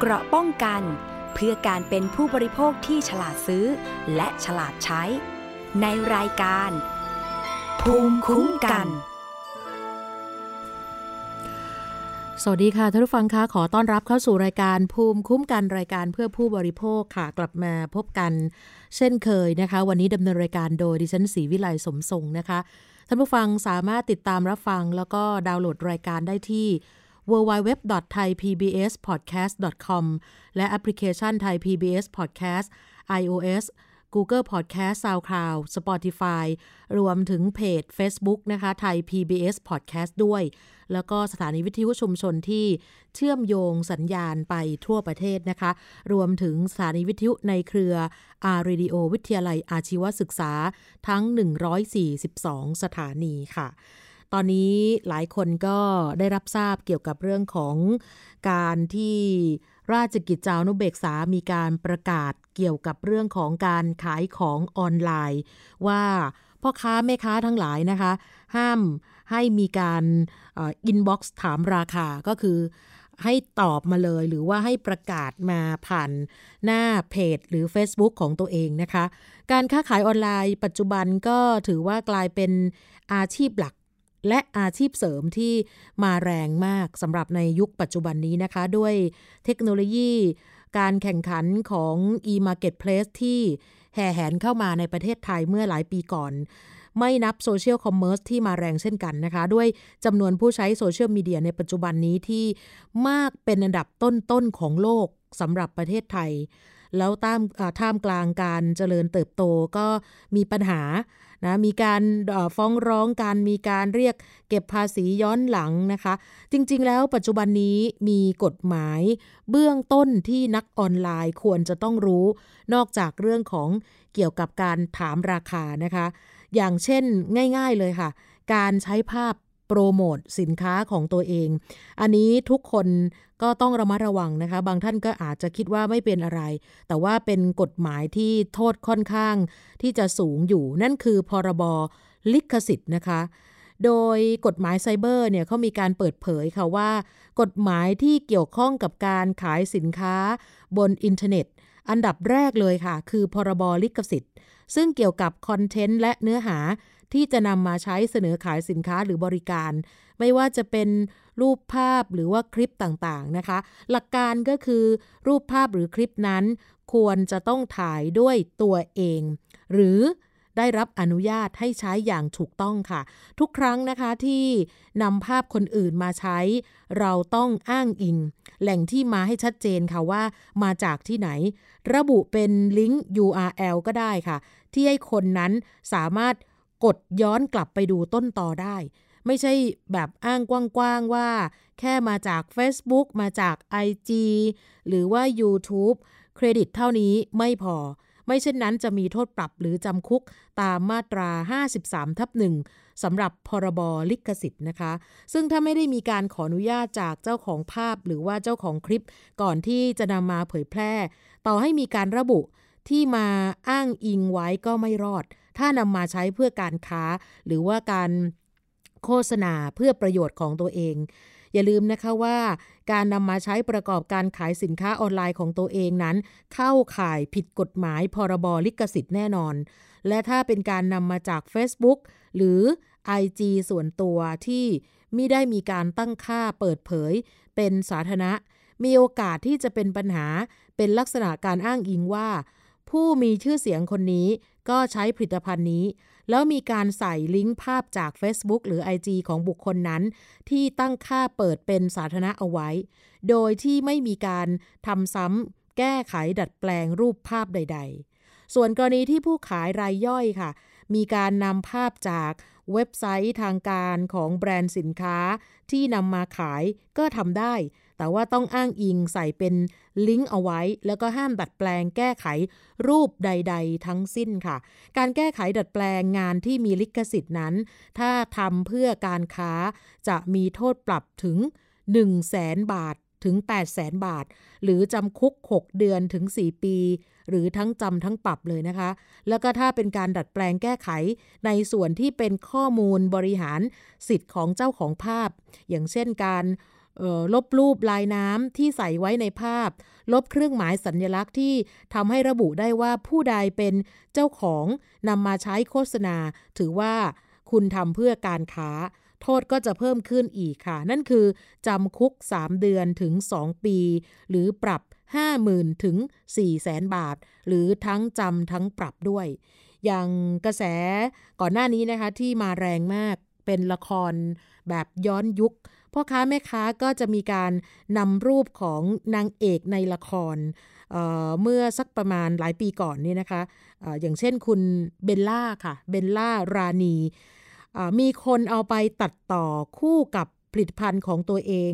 เกราะป้องกัน เพื่อการเป็นผู้บริโภคที่ฉลาดซื้อ และฉลาดใช้ ในรายการ ภูมิคุ้มกัน สวัสดีค่ะท่านผู้ฟังคะขอต้อนรับเข้าสู่รายการภูมิคุ้มกันรายการเพื่อผู้บริโภคค่ะกลับมาพบกัน เช่นเคยนะคะ วันนี้ดำเนินรายการโดยดิฉันศรีวิไลสมทรงนะคะท่านผู้ฟังสามารถติดตามรับฟัง แล้วก็ดาวน์โหลดรายการได้ที่ www.thaipbspodcast.com และแอปพลิเคชัน Thai PBS Podcast iOS Google Podcast SoundCloud Spotify รวมถึงเพจ Facebook นะคะไทย PBS Podcast ด้วย แล้วก็สถานีวิทยุชุมชนที่เชื่อมโยงสัญญาณไปทั่วประเทศนะคะ รวมถึงสถานีวิทยุในเครือ R-Radio วิทยาลัยอาชีวศึกษาทั้ง 142 สถานีค่ะ ตอนนี้หลายคนก็ได้รับทราบเกี่ยวกับเรื่องของการที่ราชกิจจานุเบกษามีการประกาศเกี่ยวกับเรื่องของการขายของออนไลน์ ว่าพ่อค้าแม่ค้าทั้งหลายนะคะ ห้ามให้มีการอินบ็อกซ์ถามราคาก็คือให้ตอบมาเลยหรือว่าให้ประกาศมาผ่านหน้าเพจหรือ Facebook ของตัวเองนะคะ การค้าขายออนไลน์ปัจจุบันก็ถือว่ากลายเป็นอาชีพหลัก และอาชีพเสริมที่มาแรงมากสำหรับในยุคปัจจุบันนี้นะคะ ด้วยเทคโนโลยีการแข่งขันของ e-marketplace ที่แห่แหนเข้ามาในประเทศไทยเมื่อหลายปีก่อน ไม่นับ social commerce ที่มาแรงเช่นกันนะคะ ด้วยจำนวนผู้ใช้โซเชียลมีเดียในปัจจุบันนี้ที่มากเป็นอันดับต้นๆของโลกสำหรับประเทศไทย แล้วตามท่ามกลางการเจริญเติบโตก็มีปัญหานะมีการฟ้องร้องการมีการเรียกเก็บภาษีย้อนหลังนะคะ จริงๆ แล้วปัจจุบันนี้มีกฎหมายเบื้องต้นที่นักออนไลน์ควรจะต้องรู้ นอกจากเรื่องของเกี่ยวกับการถามราคานะคะ อย่างเช่นง่ายๆเลยค่ะ การใช้ภาพ โปรโมทสินค้าของตัวเอง อันนี้ทุกคนก็ต้องระมัดระวังนะคะ บางท่านก็อาจจะคิดว่าไม่เป็นอะไร แต่ว่าเป็นกฎหมายที่โทษค่อนข้างที่จะสูงอยู่ นั่นคือพรบลิขสิทธิ์นะคะ โดยกฎหมายไซเบอร์เนี่ยเขามีการเปิดเผยค่ะว่า กฎหมายที่เกี่ยวข้องกับการขายสินค้าบนอินเทอร์เน็ต อันดับแรกเลยค่ะ คือพรบลิขสิทธิ์ ซึ่งเกี่ยวกับคอนเทนต์และเนื้อหา ที่จะนำมาใช้เสนอขายสินค้าหรือบริการ ไม่ว่าจะเป็นรูปภาพหรือว่าคลิปต่างๆนะคะ หลักการก็คือ รูปภาพหรือคลิปนั้น ควรจะต้องถ่ายด้วยตัวเอง หรือได้รับอนุญาตให้ใช้อย่างถูกต้องค่ะ ทุกครั้งนะคะที่นำภาพคนอื่นมาใช้ เราต้องอ้างอิง แหล่งที่มาให้ชัดเจนค่ะว่า มาจากที่ไหน ระบุเป็นลิงก์ URL ก็ได้ค่ะ ที่ให้คนนั้นสามารถ กดย้อนกลับไปดูต้นต่อได้ ไม่ใช่แบบอ้างกว้างๆว่า แค่มาจาก Facebook มาจาก IG หรือว่า YouTube เครดิตเท่านี้ไม่พอ ไม่เช่นนั้นจะมีโทษปรับหรือจำคุกตามมาตรา 53 ทับหนึ่งสำหรับพรบลิขสิทธิ์นะคะ ซึ่งถ้าไม่ได้มีการขออนุญาตจากเจ้าของภาพหรือว่าเจ้าของคลิป ก่อนที่จะนำมาเผยแพร่ ต่อให้มีการระบุที่มาอ้างอิงไว้ก็ไม่รอด ถ้านำมาใช้เพื่อการค้า หรือว่าการโฆษณาเพื่อประโยชน์ของตัวเอง อย่าลืมนะคะว่าการนำมาใช้ประกอบการขายสินค้าออนไลน์ของตัวเองนั้น เข้าข่ายผิดกฎหมายพรบลิขสิทธิ์แน่นอน และถ้าเป็นการนำมาจาก Facebook หรือ IG ส่วนตัวที่ไม่ได้มีการตั้งค่าเปิดเผย เป็นสาธารณะ มีโอกาสที่จะเป็นปัญหาเป็นลักษณะการอ้างอิงว่า ผู้มีชื่อเสียงคนนี้ ก็ใช้ผลิตภัณฑ์นี้ แล้วมีการใส่ลิงก์ภาพจาก Facebook หรือ IG ของบุคคลนั้น ที่ตั้งค่าเปิดเป็นสาธารณะเอาไว้ โดยที่ไม่มีการทำซ้ำแก้ไขดัดแปลงรูปภาพใด ๆ ส่วนกรณีที่ผู้ขายรายย่อยค่ะ มีการนำภาพจากเว็บไซต์ทางการของแบรนด์สินค้าที่นำมาขายก็ทำได้ แต่ว่าต้องอ้างอิงใส่เป็นลิงก์เอาไว้ แล้วก็ห้ามดัดแปลงแก้ไขรูปใด ๆ ทั้งสิ้นค่ะ การแก้ไขดัดแปลงงานที่มีลิขสิทธิ์นั้น ถ้าทำเพื่อการค้าจะมีโทษปรับถึง 1 0 0 0 0แสนบาทถึง 8 0 0แสนบาท หรือจำคุก 6 เดือนถึง 4 ปี หรือทั้งจำทั้งปรับเลยนะคะ แล้วก็ถ้าเป็นการดัดแปลงแก้ไข ในส่วนที่เป็นข้อมูลบริหารสิทธิ์ของเจ้าของภาพ อย่างเช่นการ ลบรูปลายน้ำที่ใส่ไว้ในภาพ ลบเครื่องหมายสัญญลักษณ์ที่ทำให้ระบุได้ว่าผู้ใดเป็นเจ้าของนำมาใช้โฆษณา ถือว่าคุณทำเพื่อการค้า โทษก็จะเพิ่มขึ้นอีกค่ะ นั่นคือจำคุก 3 เดือนถึง 2 ปี หรือปรับ 50,000 ถึง4แสนบาท หรือทั้งจำทั้งปรับด้วย อย่างกระแสก่อนหน้านี้นะคะที่มาแรงมากเป็นละครแบบย้อนยุค พ่อค้าแม่ค้าก็จะมีการนำรูปของนางเอกในละครเเมื่อสักประมาณหลายปีก่อนนี่นะคะออย่างเช่นคุณเบลล่าค่ะ เบลล่ารานีมีคนเอาไปตัดต่อคู่กับ ผลิตภัณฑ์ของตัวเอง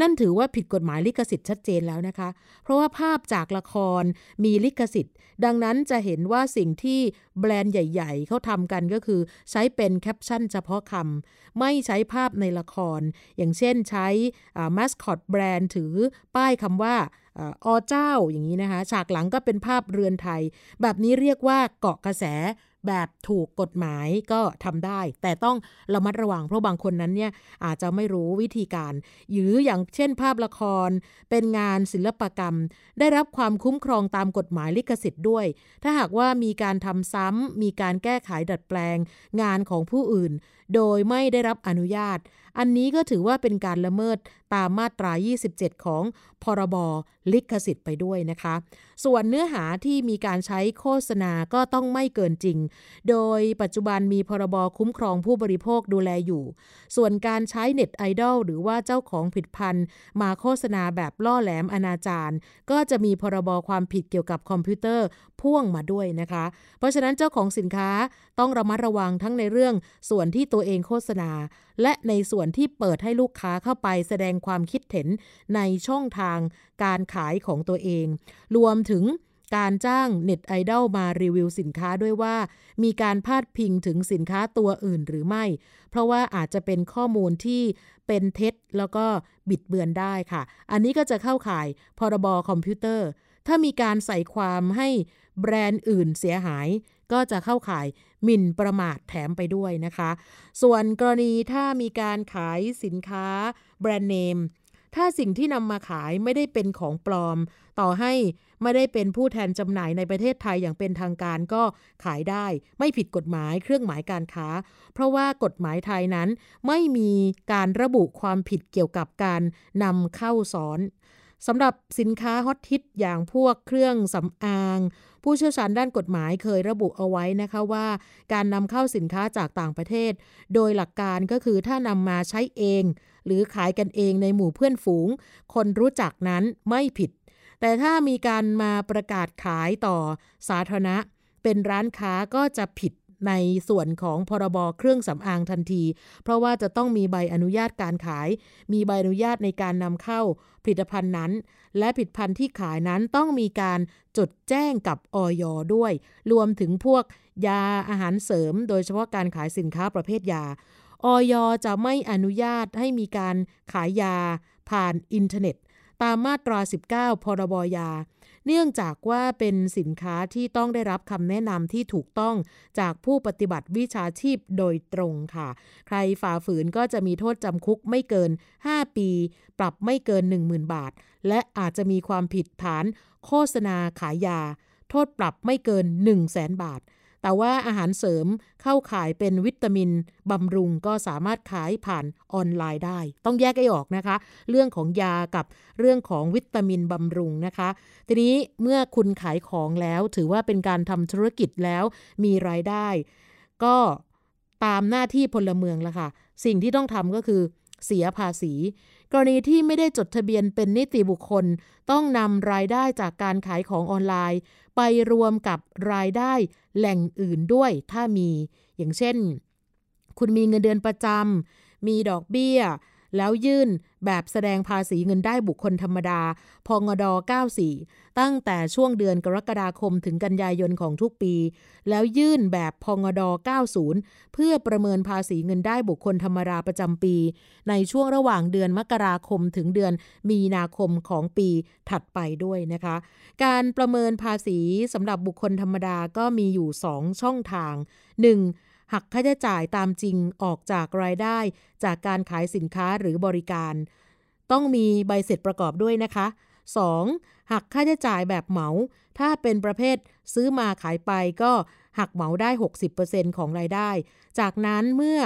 นั่นถือว่าผิดกฎหมายลิขสิทธิ์ชัดเจนแล้วนะคะ เพราะว่าภาพจากละครมีลิขสิทธิ์ ดังนั้นจะเห็นว่าสิ่งที่แบรนด์ใหญ่ ๆเขาทำกันก็คือ ใช้เป็นแคปชั่นเฉพาะคำไม่ใช้ภาพในละคร อย่างเช่นใช้มาสคอตแบรนด์ถือป้ายคำว่าอเจ้าอย่างนี้นะคะ ฉากหลังก็เป็นภาพเรือนไทย แบบนี้เรียกว่าเกาะกระแส แบบถูกกฎหมายก็ทำได้ แต่ต้องระมัดระวังเพราะบางคนนั้นเนี่ยอาจจะไม่รู้วิธีการ หรืออย่างเช่นภาพละคร เป็นงานศิลปกรรม ได้รับความคุ้มครองตามกฎหมายลิขสิทธิ์ด้วย ถ้าหากว่ามีการทำซ้ำมีการแก้ไขดัดแปลง งานของผู้อื่น โดยไม่ได้รับอนุญาต อันนี้ก็ถือว่าเป็นการละเมิด ตามมาตรา 27 ของพรบลิขสิทธิ์ไปด้วยนะคะ ส่วนเนื้อหาที่มีการใช้โฆษณาก็ต้องไม่เกินจริง โดยปัจจุบันมีพรบคุ้มครองผู้บริโภคดูแลอยู่ ส่วนการใช้เน็ตไอดอลหรือว่าเจ้าของผิดพันธ์มาโฆษณาแบบล่อแหลมอนาจารก็จะมีพรบความผิดเกี่ยวกับคอมพิวเตอร์พ่วงมาด้วยนะคะ เพราะฉะนั้นเจ้าของสินค้าต้องระมัดระวังทั้งในเรื่องส่วนที่ตัวเองโฆษณา และในส่วนที่เปิดให้ลูกค้าเข้าไปแสดงความคิดเห็นในช่องทางการขายของตัวเอง รวมถึงการจ้างเน็ตไอดอลมารีวิวสินค้าด้วยว่า มีการพาดพิงถึงสินค้าตัวอื่นหรือไม่ เพราะว่าอาจจะเป็นข้อมูลที่เป็นเท็จแล้วก็บิดเบือนได้ค่ะ อันนี้ก็จะเข้าข่ายพรบคอมพิวเตอร์ ถ้ามีการใส่ความให้แบรนด์อื่นเสียหาย ก็จะเข้าข่ายหมิ่นประมาทแถมไปด้วยนะคะ ส่วนกรณีถ้ามีการขายสินค้า แบรนด์เนม ถ้าสิ่งที่นำมาขายไม่ได้เป็นของปลอม ต่อให้ไม่ได้เป็นผู้แทนจำหน่ายในประเทศไทยอย่างเป็นทางการก็ขายได้ ไม่ผิดกฎหมายเครื่องหมายการค้า เพราะว่ากฎหมายไทยนั้นไม่มีการระบุความผิดเกี่ยวกับการนำเข้าสอนสำหรับสินค้าฮอตฮิตอย่างพวกเครื่องสำอาง ผู้เชี่ยวชาญด้านกฎหมายเคยระบุเอาไว้นะคะว่า การนำเข้าสินค้าจากต่างประเทศ โดยหลักการก็คือถ้านำมาใช้เอง หรือขายกันเองในหมู่เพื่อนฝูง คนรู้จักนั้นไม่ผิด แต่ถ้ามีการมาประกาศขายต่อสาธารณะ เป็นร้านค้าก็จะผิดในส่วนของพรบเครื่องสำอางทันที เพราะว่าจะต้องมีใบอนุญาตการขาย มีใบอนุญาตในการนำเข้าผลิตภัณฑ์นั้น และผลิตภัณฑ์ที่ขายนั้นต้องมีการจดแจ้งกับออยด้วย รวมถึงพวกยาอาหารเสริม โดยเฉพาะการขายสินค้าประเภทยา ออยจะไม่อนุญาตให้มีการขายยาผ่านอินเทอร์เน็ต ตามมาตรา 19 พรบยา เนื่องจากว่าเป็นสินค้าที่ต้องได้รับคำแนะนำที่ถูกต้องจากผู้ปฏิบัติวิชาชีพโดยตรงค่ะ ใครฝ่าฝืนก็จะมีโทษจำคุกไม่เกิน 5 ปี ปรับไม่เกิน 10,000 บาท และอาจจะมีความผิดฐานโฆษณาขายยา โทษปรับไม่เกิน 1 0 0 0 0แสนบาท แต่ว่าอาหารเสริมเข้าขายเป็นวิตามินบำรุงก็สามารถขายผ่านออนไลน์ได้ ต้องแยกให้ออกนะคะ เรื่องของยากับเรื่องของวิตามินบำรุงนะคะ ทีนี้เมื่อคุณขายของแล้วถือว่าเป็นการทำธุรกิจแล้วมีรายได้ ก็ตามหน้าที่พลเมืองละค่ะ สิ่งที่ต้องทำก็คือเสียภาษี กรณีที่ไม่ได้จดทะเบียนเป็นนิติบุคคล ต้องนำรายได้จากการขายของออนไลน์ ไปรวมกับรายได้แหล่งอื่นด้วยถ้ามี อย่างเช่น คุณมีเงินเดือนประจำมีดอกเบี้ย แล้วยื่น แบบแสดงภาษีเงินได้บุคคลธรรมดา พงด 94 ตั้งแต่ช่วงเดือนกรกฎาคมถึงกันยายนของทุกปี แล้วยื่นแบบพงด 90 เพื่อประเมินภาษีเงินได้บุคคลธรรมดาประจำปี ในช่วงระหว่างเดือนมกราคมถึงเดือนมีนาคมของปีถัดไปด้วยนะคะ การประเมินภาษีสำหรับบุคคลธรรมดาก็มีอยู่ 2 ช่องทาง 1. หักค่าใช้จ่ายตามจริงออกจากรายได้จากการขายสินค้าหรือบริการ ต้องมีใบเสร็จประกอบด้วยนะคะ 2. หักค่าใช้จ่ายแบบเหมา ถ้าเป็นประเภทซื้อมาขายไปก็หักเหมาได้ 60%ของรายได้ จากนั้นเมื่อ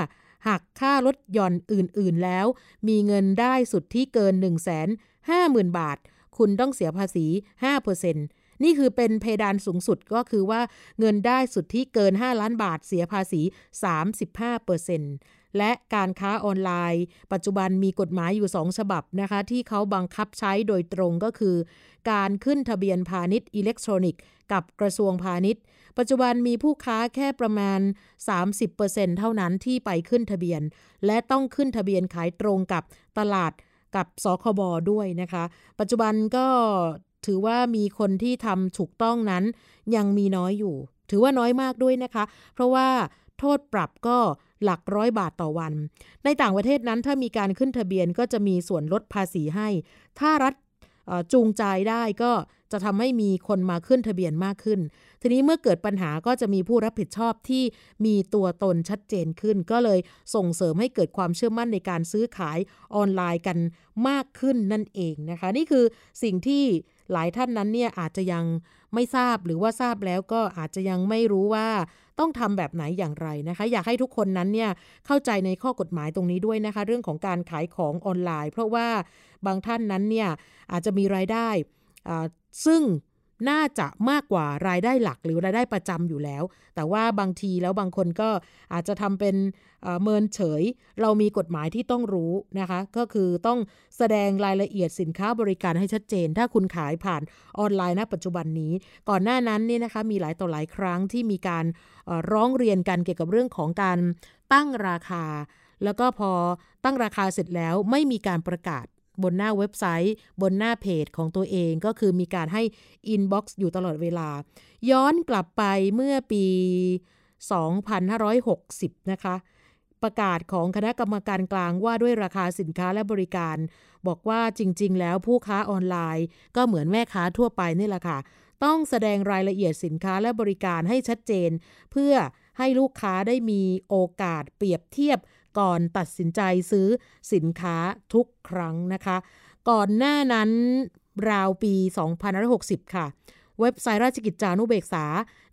หักค่ารถยนต์อื่นๆแล้ว มีเงินได้สุดที่เกิน 1 5 0 0 0 0 บาท คุณต้องเสียภาษี 5% นี่คือเป็นเพดานสูงสุดก็คือว่าเงินได้สุดที่เกิน 5 ล้านบาทเสียภาษี 35%และการค้าออนไลน์ ปัจจุบันมีกฎหมายอยู่ 2 ฉบับนะคะ ที่เขาบังคับใช้โดยตรงก็คือ การขึ้นทะเบียนพาณิชย์อิเล็กทรอนิกส์ กับกระทรวงพาณิชย์ ปัจจุบันมีผู้ค้าแค่ประมาณ 30%เท่านั้นที่ไปขึ้นทะเบียน และต้องขึ้นทะเบียนขายตรงกับตลาดกับสคบด้วยนะคะ ปัจจุบันก็ ถือว่ามีคนที่ทำถูกต้องนั้นยังมีน้อยอยู่ ถือว่าน้อยมากด้วยนะคะ เพราะว่าโทษปรับก็หลักร้อยบาทต่อวัน ในต่างประเทศนั้นถ้ามีการขึ้นทะเบียนก็จะมีส่วนลดภาษีให้ ถ้ารัฐจูงใจได้ก็จะทำให้มีคนมาขึ้นทะเบียนมากขึ้น ทีนี้เมื่อเกิดปัญหาก็จะมีผู้รับผิดชอบที่มีตัวตนชัดเจนขึ้น ก็เลยส่งเสริมให้เกิดความเชื่อมั่นในการซื้อขายออนไลน์กันมากขึ้นนั่นเองนะคะ นี่คือสิ่งที่ หลายท่านนั้นเนี่ยอาจจะยังไม่ทราบหรือว่าทราบแล้วก็อาจจะยังไม่รู้ว่าต้องทำแบบไหนอย่างไรนะคะ อยากให้ทุกคนนั้นเนี่ยเข้าใจในข้อกฎหมายตรงนี้ด้วยนะคะ เรื่องของการขายของออนไลน์ เพราะว่าบางท่านนั้นเนี่ยอาจจะมีรายได้ซึ่ง น่าจะมากกว่ารายได้หลักหรือรายได้ประจำอยู่แล้ว แต่ว่าบางทีแล้วบางคนก็อาจจะทำเป็นเมินเฉย เรามีกฎหมายที่ต้องรู้นะคะ ก็คือต้องแสดงรายละเอียดสินค้าบริการให้ชัดเจน ถ้าคุณขายผ่านออนไลน์ณปัจจุบันนี้ ก่อนหน้านั้นนี่นะคะมีหลายต่อหลายครั้งที่มีการร้องเรียนกันเกี่ยวกับเรื่องของการตั้งราคา แล้วก็พอตั้งราคาเสร็จแล้วไม่มีการประกาศ บนหน้าเว็บไซต์ บนหน้าเพจของตัวเองก็คือมีการให้อินบ็อกซ์อยู่ตลอดเวลา ย้อนกลับไปเมื่อปี 2560 นะคะ ประกาศของคณะกรรมการกลางว่าด้วยราคาสินค้าและบริการ บอกว่าจริง ๆ แล้วผู้ค้าออนไลน์ ก็เหมือนแม่ค้าทั่วไปนี่แหละค่ะ ต้องแสดงรายละเอียดสินค้าและบริการให้ชัดเจน เพื่อให้ลูกค้าได้มีโอกาสเปรียบเทียบ ก่อนตัดสินใจซื้อสินค้าทุกครั้งนะคะ ก่อนหน้านั้นราวปี 2560 ค่ะ เว็บไซต์ราชกิจจานุเบกษา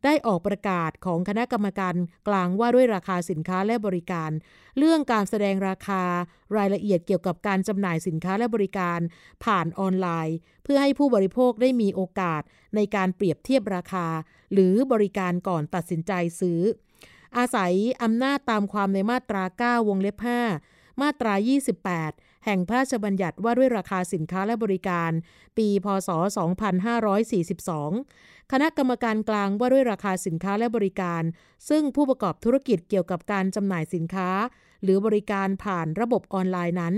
ได้ออกประกาศของคณะกรรมการกลางว่าด้วยราคาสินค้าและบริการ เรื่องการแสดงราคารายละเอียดเกี่ยวกับการจำหน่ายสินค้าและบริการ ผ่านออนไลน์ เพื่อให้ผู้บริโภคได้มีโอกาสในการเปรียบเทียบราคา หรือบริการก่อนตัดสินใจซื้อ อาศัยอำนาจตามความในมาตรา 9 วงเล็บ 5 มาตรา 28 แห่งพระราชบัญญัติว่าด้วยราคาสินค้าและบริการ ปี พศ 2542 คณะกรรมการกลางว่าด้วยราคาสินค้าและบริการ ซึ่งผู้ประกอบธุรกิจเกี่ยวกับการจำหน่ายสินค้า หรือบริการผ่านระบบออนไลน์นั้น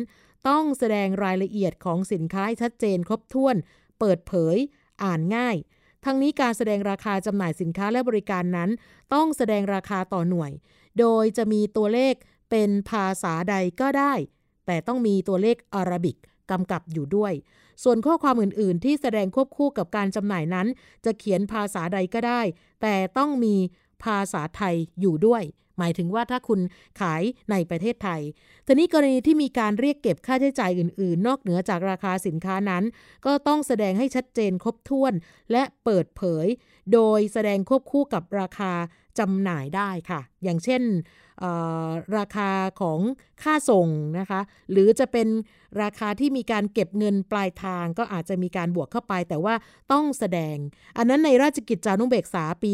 ต้องแสดงรายละเอียดของสินค้าชัดเจนครบถ้วน เปิดเผย อ่านง่าย ทั้งนี้การแสดงราคาจำหน่ายสินค้าและบริการนั้น ต้องแสดงราคาต่อหน่วย โดยจะมีตัวเลขเป็นภาษาใดก็ได้ แต่ต้องมีตัวเลขอารบิกกำกับอยู่ด้วย ส่วนข้อความอื่น ๆ ที่แสดงควบคู่กับการจำหน่ายนั้น จะเขียนภาษาใดก็ได้ แต่ต้องมีภาษาไทยอยู่ด้วย หมายถึงว่าถ้าคุณขายในประเทศไทย ทีนี้กรณีที่มีการเรียกเก็บค่าใช้จ่ายอื่น ๆ นอกเหนือจากราคาสินค้านั้น ก็ต้องแสดงให้ชัดเจนครบถ้วน และเปิดเผย โดยแสดงควบคู่กับราคาจำหน่ายได้ค่ะ อย่างเช่น ราคาของค่าส่งนะคะ หรือจะเป็นราคาที่มีการเก็บเงินปลายทางก็อาจจะมีการบวกเข้าไป แต่ว่าต้องแสดง อันนั้นในราชกิจจานุเบกษาปี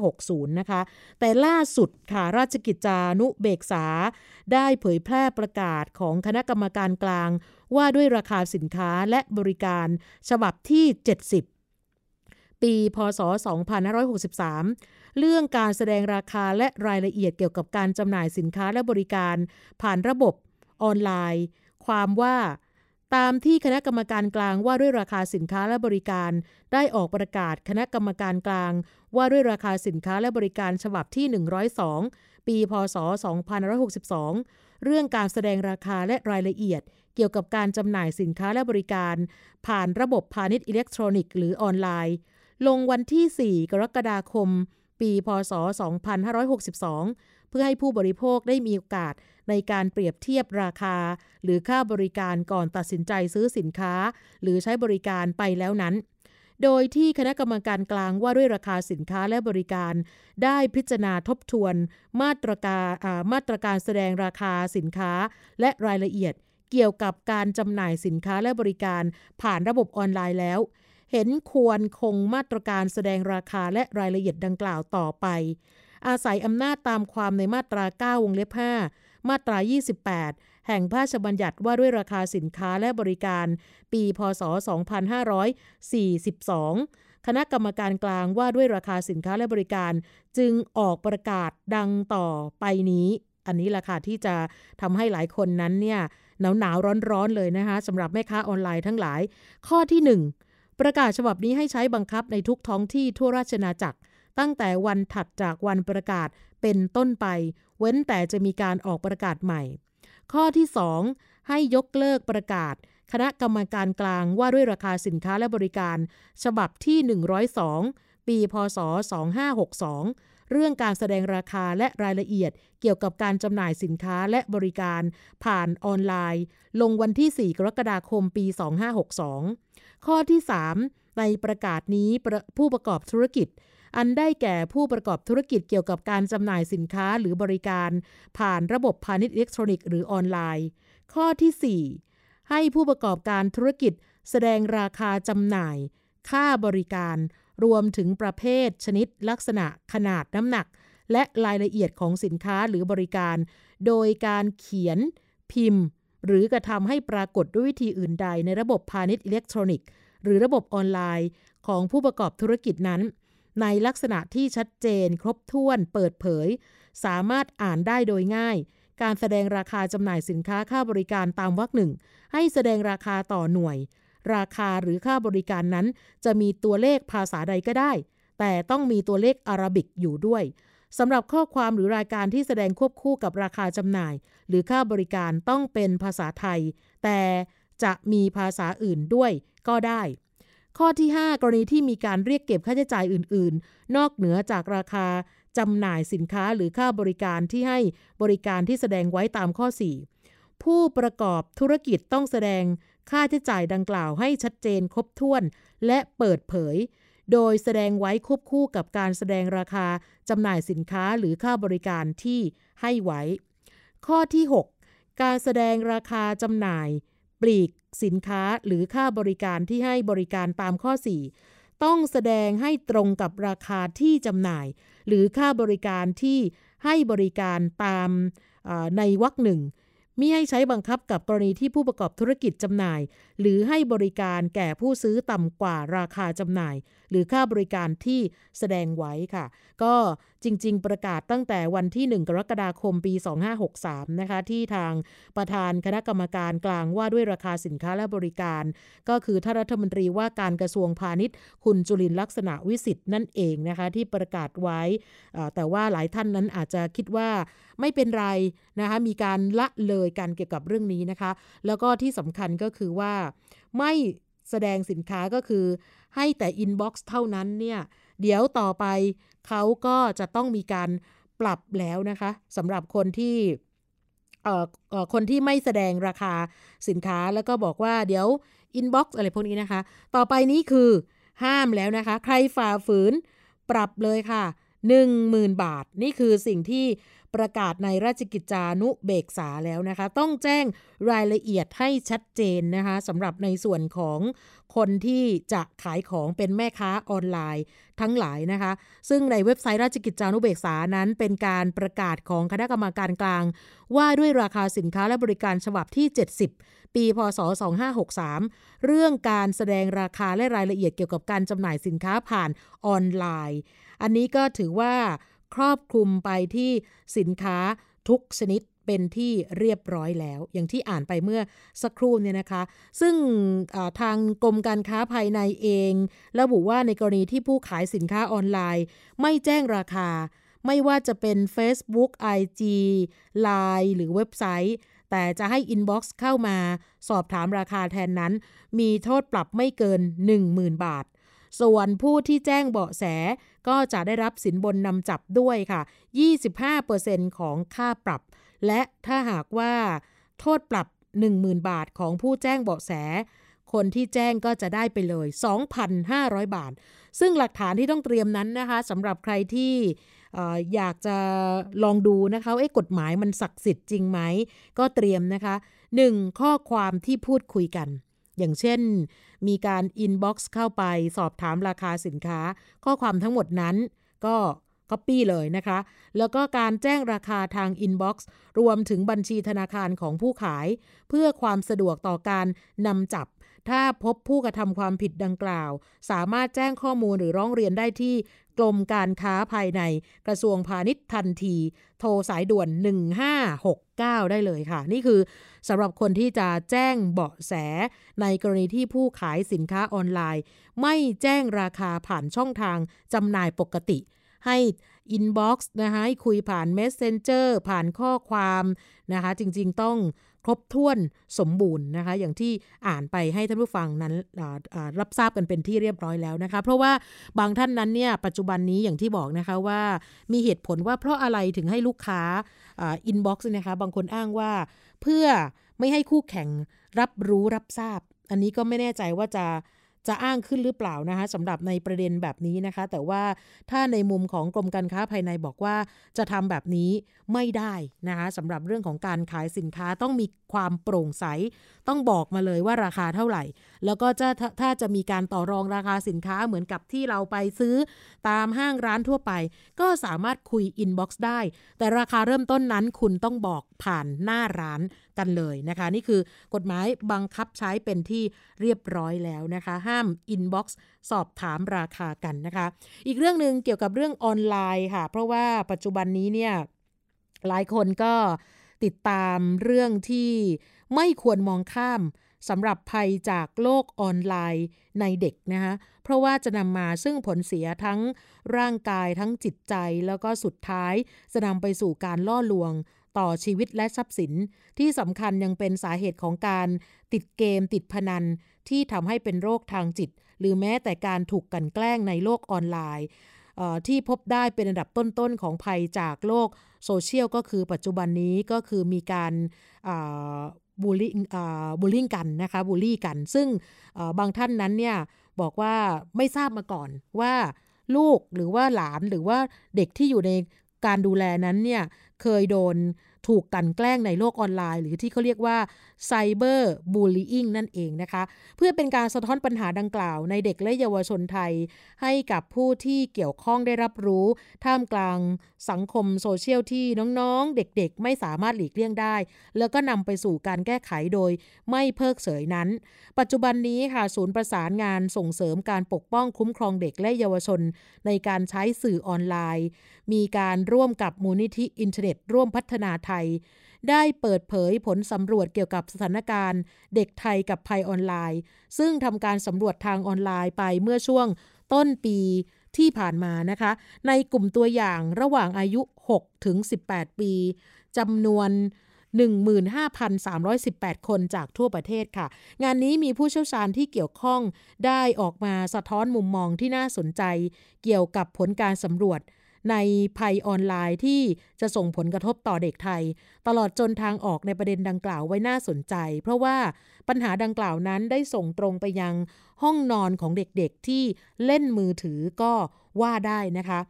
2560 นะคะ แต่ล่าสุดค่ะราชกิจจานุเบกษา ได้เผยแพร่ประกาศของคณะกรรมการกลาง ว่าด้วยราคาสินค้าและบริการฉบับที่ 70 ปีพศ 2563 เรื่องการแสดงราคาและรายละเอียดเกี่ยวกับการจำหน่ายสินค้าและบริการ ผ่านระบบออนไลน์ ความว่า ตามที่คณะกรรมการกลางว่าด้วยราคาสินค้าและบริการ ได้ออกประกาศคณะกรรมการกลาง ว่าด้วยราคาสินค้าและบริการฉบับที่ 102 ปี พศ 2562 เรื่องการแสดงราคาและรายละเอียดเกี่ยวกับการจำหน่ายสินค้าและบริการ ผ่านระบบพาณิชย์อิเล็กทรอนิกส์หรือออนไลน์ ลงวันที่ 4 กรกฎาคม ปีพศ 2562 เพื่อให้ผู้บริโภคได้มีโอกาสในการเปรียบเทียบราคา หรือค่าบริการก่อนตัดสินใจซื้อสินค้า หรือใช้บริการไปแล้วนั้น โดยที่คณะกรรมการกลางว่าด้วยราคาสินค้าและบริการ ได้พิจารณาทบทวน มาตรการมาตรการแสดงราคาสินค้าและรายละเอียดเกี่ยวกับการจำหน่ายสินค้าและบริการผ่านระบบออนไลน์แล้ว เห็นควรคงมาตรการแสดงราคาและรายละเอียดดังกล่าวต่อไป อาศัยอำนาจตามความในมาตรา 9 วงเล็บ 5 มาตรา 28 แห่งพระราชบัญญัติว่าด้วยราคาสินค้าและบริการ ปีพศ 2542 คณะกรรมการกลางว่าด้วยราคาสินค้าและบริการ จึงออกประกาศดังต่อไปนี้ อันนี้แหละค่ะที่จะทำให้หลายคนนั้นเนี่ยหนาวหนาวร้อนร้อนเลยนะคะสำหรับแม่ค้าออนไลน์ทั้งหลาย ข้อที่ 1 ประกาศฉบับนี้ให้ใช้บังคับในทุกท้องที่ทั่วราชนาจักร ตั้งแต่วันถัดจากวันประกาศเป็นต้นไป เว้นแต่จะมีการออกประกาศใหม่ ข้อที่ 2 ให้ยกเลิกประกาศ คณะกรรมการกลางว่าด้วยราคาสินค้าและบริการ ฉบับที่ 102 ปี พศ 2562 เรื่องการแสดงราคาและรายละเอียดเกี่ยวกับการจำหน่ายสินค้าและบริการ ผ่านออนไลน์ ลงวันที่ 4 กรกฎาคม ปี 2562 ข้อที่ 3 ในประกาศนี้ผู้ประกอบธุรกิจ อันได้แก่ผู้ประกอบธุรกิจเกี่ยวกับการจำหน่ายสินค้าหรือบริการ ผ่านระบบพาณิชย์อิเล็กทรอนิกส์หรือออนไลน์ ข้อที่ 4 ให้ผู้ประกอบการธุรกิจ แสดงราคาจำหน่าย ค่าบริการ รวมถึงประเภท ชนิด ลักษณะ ขนาดน้ำหนัก และรายละเอียดของสินค้าหรือบริการ โดยการเขียน พิมพ์ หรือกระทำให้ปรากฏด้วยวิธีอื่นใดในระบบพาณิชย์อิเล็กทรอนิกส์ หรือระบบออนไลน์ของผู้ประกอบธุรกิจนั้น ในลักษณะที่ชัดเจน ครบถ้วน เปิดเผย สามารถอ่านได้โดยง่าย การแสดงราคาจำหน่ายสินค้าค่าบริการตามวรรคหนึ่ง ให้แสดงราคาต่อหน่วย ราคาหรือค่าบริการนั้น จะมีตัวเลขภาษาใดก็ได้ แต่ต้องมีตัวเลขอารบิกอยู่ด้วย สำหรับข้อความหรือรายการที่แสดงควบคู่กับราคาจำหน่าย หรือค่าบริการต้องเป็นภาษาไทย แต่จะมีภาษาอื่นด้วยก็ได้ ข้อที่ 5 กรณีที่มีการเรียกเก็บค่าใช้จ่ายอื่น ๆ นอกเหนือจากราคาจำหน่ายสินค้าหรือค่าบริการที่ให้บริการที่แสดงไว้ตามข้อ 4 ผู้ประกอบธุรกิจต้องแสดงค่าใช้จ่ายดังกล่าวให้ชัดเจนครบถ้วน และเปิดเผย โดยแสดงไว้ควบคู่กับการแสดงราคาจำหน่ายสินค้าหรือค่าบริการที่ให้ไว้ ข้อที่ 6 การแสดงราคาจำหน่าย ปลีกสินค้าหรือค่าบริการที่ให้บริการตามข้อ 4 ต้องแสดงให้ตรงกับราคาที่จำหน่าย หรือค่าบริการที่ให้บริการตามในวรรคหนึ่งมิให้ใช้บังคับกับกรณีที่ผู้ประกอบธุรกิจจำหน่าย หรือให้บริการแก่ผู้ซื้อต่ำกว่าราคาจำหน่ายหรือค่าบริการที่แสดงไว้ค่ะ ก็จริง ๆ ประกาศตั้งแต่วันที่ 1 กรกฎาคมปี 2563 นะคะ ที่ทางประธานคณะกรรมการกลางว่าด้วยราคาสินค้าและบริการ ก็คือท่านรัฐมนตรีว่าการกระทรวงพาณิชย์ คุณจุรินทร์ ลักษณวิศิษฏ์นั่นเองนะคะ ที่ประกาศไว้ แต่ว่าหลายท่านนั้นอาจจะคิดว่าไม่เป็นไรนะคะ มีการละเลยกันเกี่ยวกับเรื่องนี้นะคะ แล้วก็ที่สำคัญก็คือว่าไม่ แสดงสินค้าก็คือ ให้แต่อินบ็อกซ์เท่านั้นเนี่ยเดี๋ยวต่อไปเขาก็จะต้องมีการปรับแล้วนะคะสำหรับคนที่คนที่ไม่แสดงราคาสินค้าแล้วก็บอกว่าเดี๋ยวอินบ็อกซ์อะไรพวกนี้นะคะ ต่อไปนี้คือห้ามแล้วนะคะ ใครฝ่าฝืนปรับเลยค่ะ 10,000 บาท นี่คือสิ่งที่ ประกาศในราชกิจจานุเบกษาแล้วนะคะ ต้องแจ้งรายละเอียดให้ชัดเจนนะคะสำหรับในส่วนของคนที่จะขายของเป็นแม่ค้าออนไลน์ทั้งหลายนะคะ ซึ่งในเว็บไซต์ราชกิจจานุเบกษานั้นเป็นการประกาศของคณะกรรมการกลาง ว่าด้วยราคาสินค้าและบริการฉบับที่ 70 ปีพศ 2563 เรื่องการแสดงราคาและรายละเอียดเกี่ยวกับการจำหน่ายสินค้าผ่านออนไลน์ อันนี้ก็ถือว่า ครอบคลุมไปที่สินค้าทุกชนิดเป็นที่เรียบร้อยแล้ว อย่างที่อ่านไปเมื่อสักครู่เนี่ยนะคะ ซึ่งทางกรมการค้าภายในเองระบุว่าในกรณีที่ผู้ขายสินค้าออนไลน์ ไม่แจ้งราคา ไม่ว่าจะเป็น Facebook IG Line หรือเว็บไซต์ แต่จะให้อินบ็อกซ์เข้ามา สอบถามราคาแทนนั้น มีโทษปรับไม่เกิน 10,000 บาท ส่วนผู้ที่แจ้งเบาะแสก็จะได้รับสินบนนำจับด้วยค่ะ 25%ของค่าปรับ และถ้าหากว่าโทษปรับ 10,000 บาทของผู้แจ้งเบาะแส คนที่แจ้งก็จะได้ไปเลย 2,500 บาท ซึ่งหลักฐานที่ต้องเตรียมนั้นนะคะสำหรับใครที่อยากจะลองดูนะคะเอ๊ะกฎหมายมันศักดิ์สิทธิ์จริงไหม ก็เตรียมนะคะ 1. ข้อความที่พูดคุยกัน อย่างเช่น มีการอินบ็อกซ์เข้าไปสอบถามราคาสินค้า ข้อความทั้งหมดนั้นก็ก๊อปปี้เลยนะคะ แล้วก็การแจ้งราคาทางอินบ็อกซ์รวมถึงบัญชีธนาคารของผู้ขาย เพื่อความสะดวกต่อการนำจับ ถ้าพบผู้กระทำความผิดดังกล่าว สามารถแจ้งข้อมูลหรือร้องเรียนได้ที่กรมการค้าภายในกระทรวงพาณิชย์ทันที โทรสายด่วน 1569 ได้เลยค่ะ นี่คือ สำหรับคนที่จะแจ้งเบาะแส ในกรณีที่ผู้ขายสินค้าออนไลน์ ไม่แจ้งราคาผ่านช่องทางจำหน่ายปกติ ให้อินบ็อกซ์นะคะให้คุยผ่าน Messenger ผ่านข้อความนะคะ จริงๆต้อง ครบถ้วนสมบูรณ์นะคะ อย่างที่อ่านไปให้ท่านผู้ฟังนั้นรับทราบกันเป็นที่เรียบร้อยแล้วนะคะ เพราะว่าบางท่านนั้นเนี่ยปัจจุบันนี้อย่างที่บอกนะคะว่ามีเหตุผลว่าเพราะอะไรถึงให้ลูกค้าอินบ็อกซ์นะคะ บางคนอ้างว่าเพื่อไม่ให้คู่แข่งรับรู้รับทราบ อันนี้ก็ไม่แน่ใจว่าจะ จะอ้างขึ้นหรือเปล่านะคะสำหรับในประเด็นแบบนี้นะคะ แต่ว่าถ้าในมุมของกรมการค้าภายในบอกว่าจะทำแบบนี้ไม่ได้นะคะสำหรับเรื่องของการขายสินค้าต้องมีความโปร่งใส ต้องบอกมาเลยว่าราคาเท่าไหร่ แล้วก็จะถ้าจะมีการต่อรองราคาสินค้าเหมือนกับที่เราไปซื้อตามห้างร้านทั่วไป ก็สามารถคุยอินบ็อกซ์ได้ แต่ราคาเริ่มต้นนั้นคุณต้องบอกผ่านหน้าร้าน กันเลยนะคะ นี่คือกฎหมายบังคับใช้เป็นที่เรียบร้อยแล้วนะคะ ห้ามอินบ็อกซ์สอบถามราคากันนะคะ อีกเรื่องหนึ่งเกี่ยวกับเรื่องออนไลน์ค่ะ เพราะว่าปัจจุบันนี้เนี่ยหลายคนก็ติดตามเรื่องที่ไม่ควรมองข้ามสำหรับภัยจากโลกออนไลน์ในเด็กนะคะเพราะว่าจะนำมาซึ่งผลเสียทั้งร่างกายทั้งจิตใจ แล้วก็สุดท้ายจะนำไปสู่การล่อลวง ต่อชีวิตและทรัพย์สิน ที่สำคัญยังเป็นสาเหตุของการติดเกมติดพนัน ที่ทำให้เป็นโรคทางจิต หรือแม้แต่การถูกกันแกล้งในโลกออนไลน์ที่พบได้เป็นอันดับต้นๆของภัยจากโลกโซเชียลก็คือปัจจุบันนี้ก็คือมีการบูลลี่บูลลี่กันนะคะบูลลี่กัน ซึ่งบางท่านนั้นเนี่ยบอกว่าไม่ทราบมาก่อนว่าลูกหรือว่าหลานหรือว่าเด็กที่อยู่ในการดูแลนั้นเนี่ย เคยโดนถูกกันแกล้งในโลกออนไลน์ หรือที่เขาเรียกว่าcyberbully นั่นเองนะคะ เพื่อเป็นการสะท้อนปัญหาดังกล่าวในเด็กและเยาวชนไทย ให้กับผู้ที่เกี่ยวข้องได้รับรู้ ท่ามกลางสังคมโซเชียลที่น้องๆ เด็กๆ ไม่สามารถหลีกเลี่ยงได้ แล้วก็นำไปสู่การแก้ไขโดยไม่เพิกเฉยนั้น ปัจจุบันนี้ค่ะศูนย์ประสานงานส่งเสริมการปกป้องคุ้มครองเด็กและเยาวชน ในการใช้สื่อออนไลน์ มีการร่วมกับมูลนิธิอินเทอร์เน็ต ร่วมพัฒนาไทยได้เปิดเผยผลสำรวจเกี่ยวกับสถานการณ์ เด็กไทยกับภัยออนไลน์ ซึ่งทำการสำรวจทางออนไลน์ไปเมื่อช่วงต้นปีที่ผ่านมานะคะ ในกลุ่มตัวอย่างระหว่างอายุ 6 ถึง 18 ปีจำนวน 15,318 คนจากทั่วประเทศค่ะ งานนี้มีผู้เชี่ยวชาญที่เกี่ยวข้องได้ออกมาสะท้อนมุมมองที่น่าสนใจ เกี่ยวกับผลการสำรวจ ในภัยออนไลน์ที่จะส่งผลกระทบต่อเด็กไทย ตลอดจนทางออกในประเด็นดังกล่าวไว้น่าสนใจ เพราะว่าปัญหาดังกล่าวนั้นได้ส่งตรงไปยังห้องนอนของเด็กๆที่เล่นมือถือก็ว่าได้นะคะ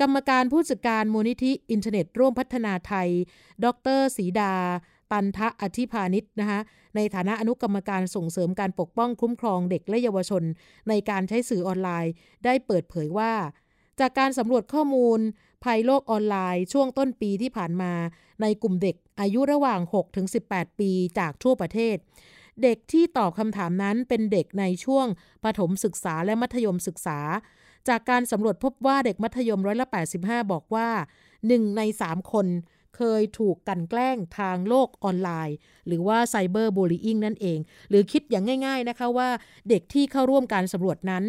กรรมการผู้จัดการมูลนิธิอินเทอร์เน็ตร่วมพัฒนาไทย ดรศรีดาตันทะอธิพาณิชนะคะในฐานะอนุกรรมการส่งเสริมการปกป้องคุ้มครองเด็กและเยาวชน ในการใช้สื่อออนไลน์ ได้เปิดเผยว่า จากการสำรวจข้อมูล ภัยโลกออนไลน์ ช่วงต้นปีที่ผ่านมา ในกลุ่มเด็กอายุระหว่าง 6 ถึง 18 ปีจากทั่วประเทศ เด็กที่ตอบคำถามนั้นเป็นเด็กในช่วงปฐมศึกษาและมัธยมศึกษา จากการสำรวจพบว่าเด็กมัธยมร้อยละ85 บอกว่า 1 ใน 3 คน เคยถูกกันแกล้งทางโลกออนไลน์ หรือว่าไซเบอร์บูลลี่นั่นเอง หรือคิดอย่างง่าย ๆนะคะว่าเด็กที่เข้าร่วมการสำรวจนั้น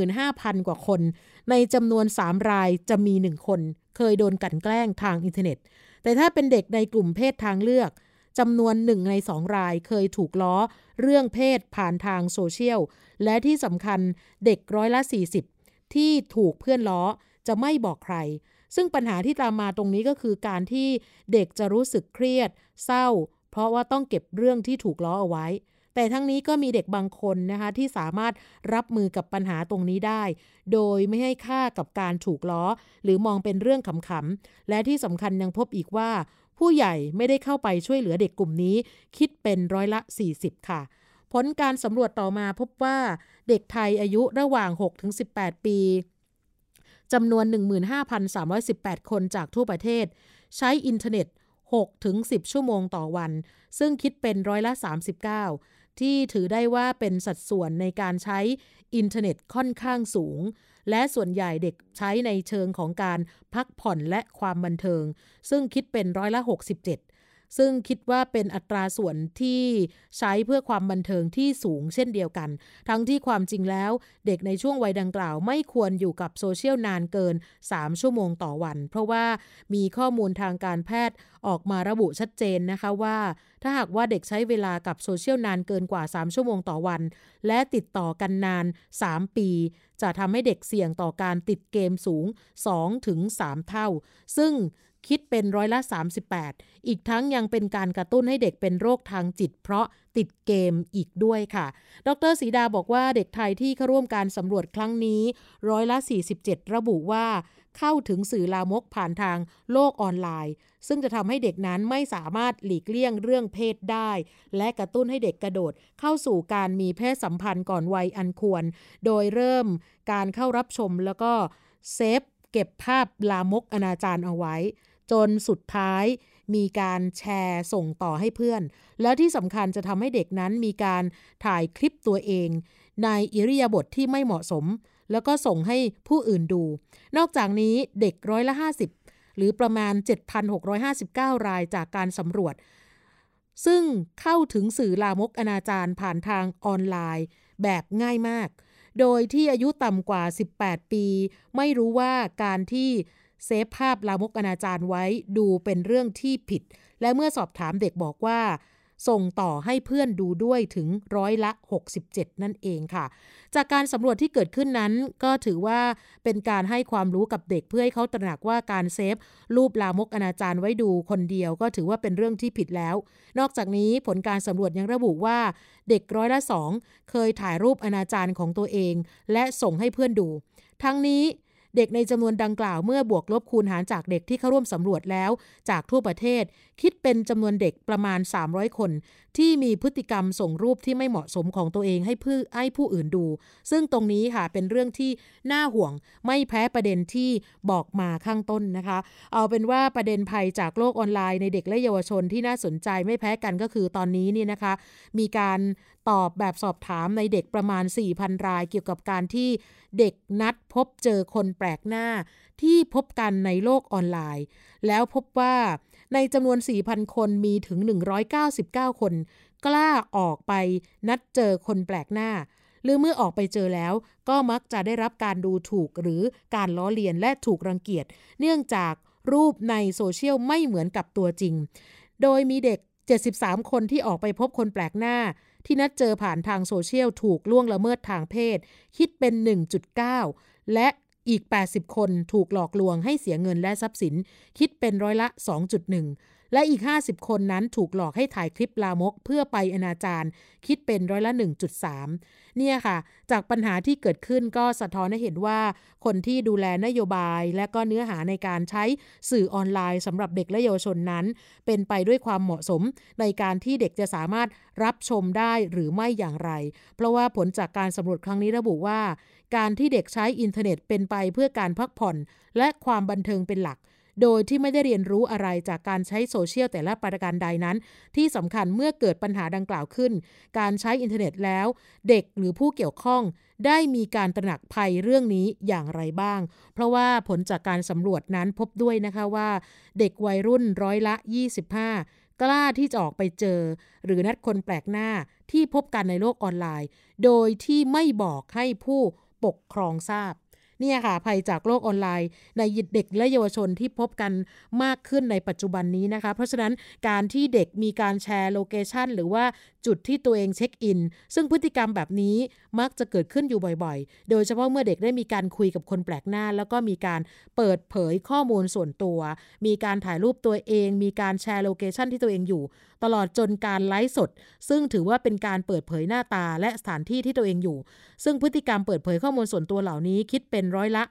15,000 กว่าคน ในจำนวน 3 รายจะมี 1 คน เคยโดนกันแกล้งทางอินเทอร์เน็ต แต่ถ้าเป็นเด็กในกลุ่มเพศทางเลือกจำนวนหนึ่งในสองรายเคยถูกล้อ เรื่องเพศผ่านทางโซเชียล และที่สำคัญเด็กร้อยละ 40 ที่ถูกเพื่อนล้อจะไม่บอกใคร ซึ่งปัญหาที่ตามมาตรงนี้ก็คือการที่เด็กจะรู้สึกเครียด เศร้า เพราะว่าต้องเก็บเรื่องที่ถูกล้อเอาไว้ แต่ทั้งนี้ก็มีเด็กบางคนนะคะที่สามารถรับมือกับปัญหาตรงนี้ได้ โดยไม่ให้ค่ากับการถูกล้อ หรือมองเป็นเรื่องขำๆ และที่สำคัญยังพบอีกว่า ผู้ใหญ่ไม่ได้เข้าไปช่วยเหลือเด็กกลุ่มนี้ คิดเป็นร้อยละ 40 ค่ะผลการสำรวจต่อมาพบว่าเด็กไทยอายุระหว่าง 6-18 ปี จำนวน 15,318 คนจากทั่วประเทศ ใช้อินเทอร์เน็ต 6-10 ชั่วโมงต่อวัน ซึ่งคิดเป็นร้อยละ 39 ที่ถือได้ว่าเป็นสัดส่วนในการใช้อินเทอร์เน็ตค่อนข้างสูง และส่วนใหญ่เด็กใช้ในเชิงของการพักผ่อนและความบันเทิง ซึ่งคิดเป็นร้อยละ 67 ซึ่งคิดว่าเป็นอัตราส่วนที่ใช้เพื่อความบันเทิงที่สูงเช่นเดียวกัน ทั้งที่ความจริงแล้วเด็กในช่วงวัยดังกล่าว ไม่ควรอยู่กับโซเชียลนานเกิน 3 ชั่วโมงต่อวัน เพราะว่ามีข้อมูลทางการแพทย์ออกมาระบุชัดเจนนะคะว่า ถ้าหากว่าเด็กใช้เวลากับโซเชียลนานเกินกว่า 3 ชั่วโมงต่อวัน และติดต่อกันนาน 3 ปี จะทำให้เด็กเสี่ยงต่อการติดเกมสูง 2-3 เท่า ซึ่ง คิดเป็นร้อยละ 38 อีกทั้งยังเป็นการกระตุ้นให้เด็กเป็นโรคทางจิต เพราะติดเกมอีกด้วยค่ะ ดรศรีดาบอกว่าเด็กไทยที่เข้าร่วมการสำรวจครั้งนี้ ร้อยละ 47 ระบุว่าเข้าถึงสื่อลามกผ่านทางโลกออนไลน์ ซึ่งจะทำให้เด็กนั้นไม่สามารถหลีกเลี่ยงเรื่องเพศได้ และกระตุ้นให้เด็กกระโดดเข้าสู่การมีเพศสัมพันธ์ก่อนวัยอันควร โดยเริ่มการเข้ารับชมแล้วก็เซฟเก็บภาพลามกอนาจารเอาไว้ จนสุดท้ายมีการแชร์ส่งต่อให้เพื่อน แล้วที่สำคัญจะทำให้เด็กนั้นมีการถ่ายคลิปตัวเอง ในอิริยาบถทที่ไม่เหมาะสม แล้วก็ส่งให้ผู้อื่นดู นอกจากนี้เด็กร้อยละ 50 หรือประมาณ 7,659 รายจากการสำรวจ ซึ่งเข้าถึงสื่อลามกอนาจารผ่านทางออนไลน์ แบบง่ายมาก โดยที่อายุต่ำกว่า 18 ปี ไม่รู้ว่าการที่ เซฟภาพลามกอนาจารไว้ดูเป็นเรื่องที่ผิด และเมื่อสอบถามเด็กบอกว่า ส่งต่อให้เพื่อนดูด้วยถึงร้อยละ 67 นั่นเองค่ะ จากการสำรวจที่เกิดขึ้นนั้น ก็ถือว่าเป็นการให้ความรู้กับเด็กเพื่อให้เขาตระหนักว่าการเซฟ รูปลามกอนาจารไว้ดูคนเดียวก็ถือว่าเป็นเรื่องที่ผิดแล้ว นอกจากนี้ผลการสำรวจยังระบุว่า เด็กร้อยละสองเคยถ่ายรูปอนาจารของตัวเอง และส่งให้เพื่อนดู ทั้งนี้ เด็กในจำนวนดังกล่าวเมื่อบวกลบคูณหารจากเด็กที่เข้าร่วมสำรวจแล้วจากทั่วประเทศ คิดเป็นจำนวนเด็กประมาณ 300 คน ที่มีพฤติกรรมส่งรูปที่ไม่เหมาะสมของตัวเองให้ผู้ให้ผู้อื่นดู ซึ่งตรงนี้ค่ะเป็นเรื่องที่น่าห่วงไม่แพ้ประเด็นที่บอกมาข้างต้นนะคะ เอาเป็นว่าประเด็นภัยจากโลกออนไลน์ในเด็กและเยาวชนที่น่าสนใจไม่แพ้กันก็คือตอนนี้นี่นะคะ มีการ ตอบแบบสอบถามในเด็กประมาณ 4,000 ราย เกี่ยวกับการที่เด็กนัดพบเจอคนแปลกหน้า ที่พบกันในโลกออนไลน์ แล้วพบว่าในจำนวน 4,000 คนมีถึง 199 คน กล้าออกไปนัดเจอคนแปลกหน้า หรือเมื่อออกไปเจอแล้ว ก็มักจะได้รับการดูถูกหรือการล้อเลียนและถูกรังเกียจ เนื่องจากรูปในโซเชียลไม่เหมือนกับตัวจริง โดยมีเด็ก 73 คนที่ออกไปพบคนแปลกหน้า ที่นัดเจอผ่านทางโซเชียลถูกล่วงละเมิดทางเพศ คิดเป็น 1.9 และอีก 80 คนถูกหลอกลวงให้เสียเงินและทรัพย์สิน คิดเป็นร้อยละ 2.1 และอีก 50 คนนั้นถูกหลอกให้ถ่ายคลิปลามกเพื่อไปอนาจารคิดเป็นร้อยละ 1.3 เนี่ยค่ะ จากปัญหาที่เกิดขึ้นก็สะท้อนให้เห็นว่า คนที่ดูแลนโยบาย และก็เนื้อหาในการใช้สื่อออนไลน์สำหรับเด็กและเยาวชนนั้น เป็นไปด้วยความเหมาะสมในการที่เด็กจะสามารถรับชมได้หรือไม่อย่างไร เพราะว่าผลจากการสำรวจครั้งนี้ระบุว่า การที่เด็กใช้อินเทอร์เน็ตเป็นไปเพื่อการพักผ่อน และความบันเทิงเป็นหลัก โดยที่ไม่ได้เรียนรู้อะไรจากการใช้โซเชียลแต่ละประการใดนั้น ที่สำคัญเมื่อเกิดปัญหาดังกล่าวขึ้น การใช้อินเทอร์เน็ตแล้ว เด็กหรือผู้เกี่ยวข้องได้มีการตระหนักภัยเรื่องนี้อย่างไรบ้าง เพราะว่าผลจากการสำรวจนั้นพบด้วยนะคะว่า เด็กวัยรุ่นร้อยละ 25 กล้าที่จะออกไปเจอ หรือนัดคนแปลกหน้าที่พบกันในโลกออนไลน์ โดยที่ไม่บอกให้ผู้ปกครองทราบ เนี่ยค่ะภัยจากโลกออนไลน์ ในเด็กและเยาวชนที่พบกันมากขึ้นในปัจจุบันนี้นะคะ เพราะฉะนั้นการที่เด็กมีการแชร์ location หรือว่า จุดที่ตัวเองเช็คอิน ซึ่งพฤติกรรมแบบนี้มักจะเกิดขึ้นอยู่บ่อยๆ โดยเฉพาะเมื่อเด็กได้มีการคุยกับคนแปลกหน้า แล้วก็มีการเปิดเผยข้อมูลส่วนตัว มีการถ่ายรูปตัวเอง มีการแชร์ location ที่ตัวเองอยู่ ตลอดจนการไลฟ์สด ซึ่งถือว่าเป็นการเปิดเผยหน้าตาและสถานที่ที่ตัวเองอยู่ ซึ่งพฤติกรรมเปิดเผยข้อมูลส่วนตัวเหล่านี้คิดเป็นร้อยละ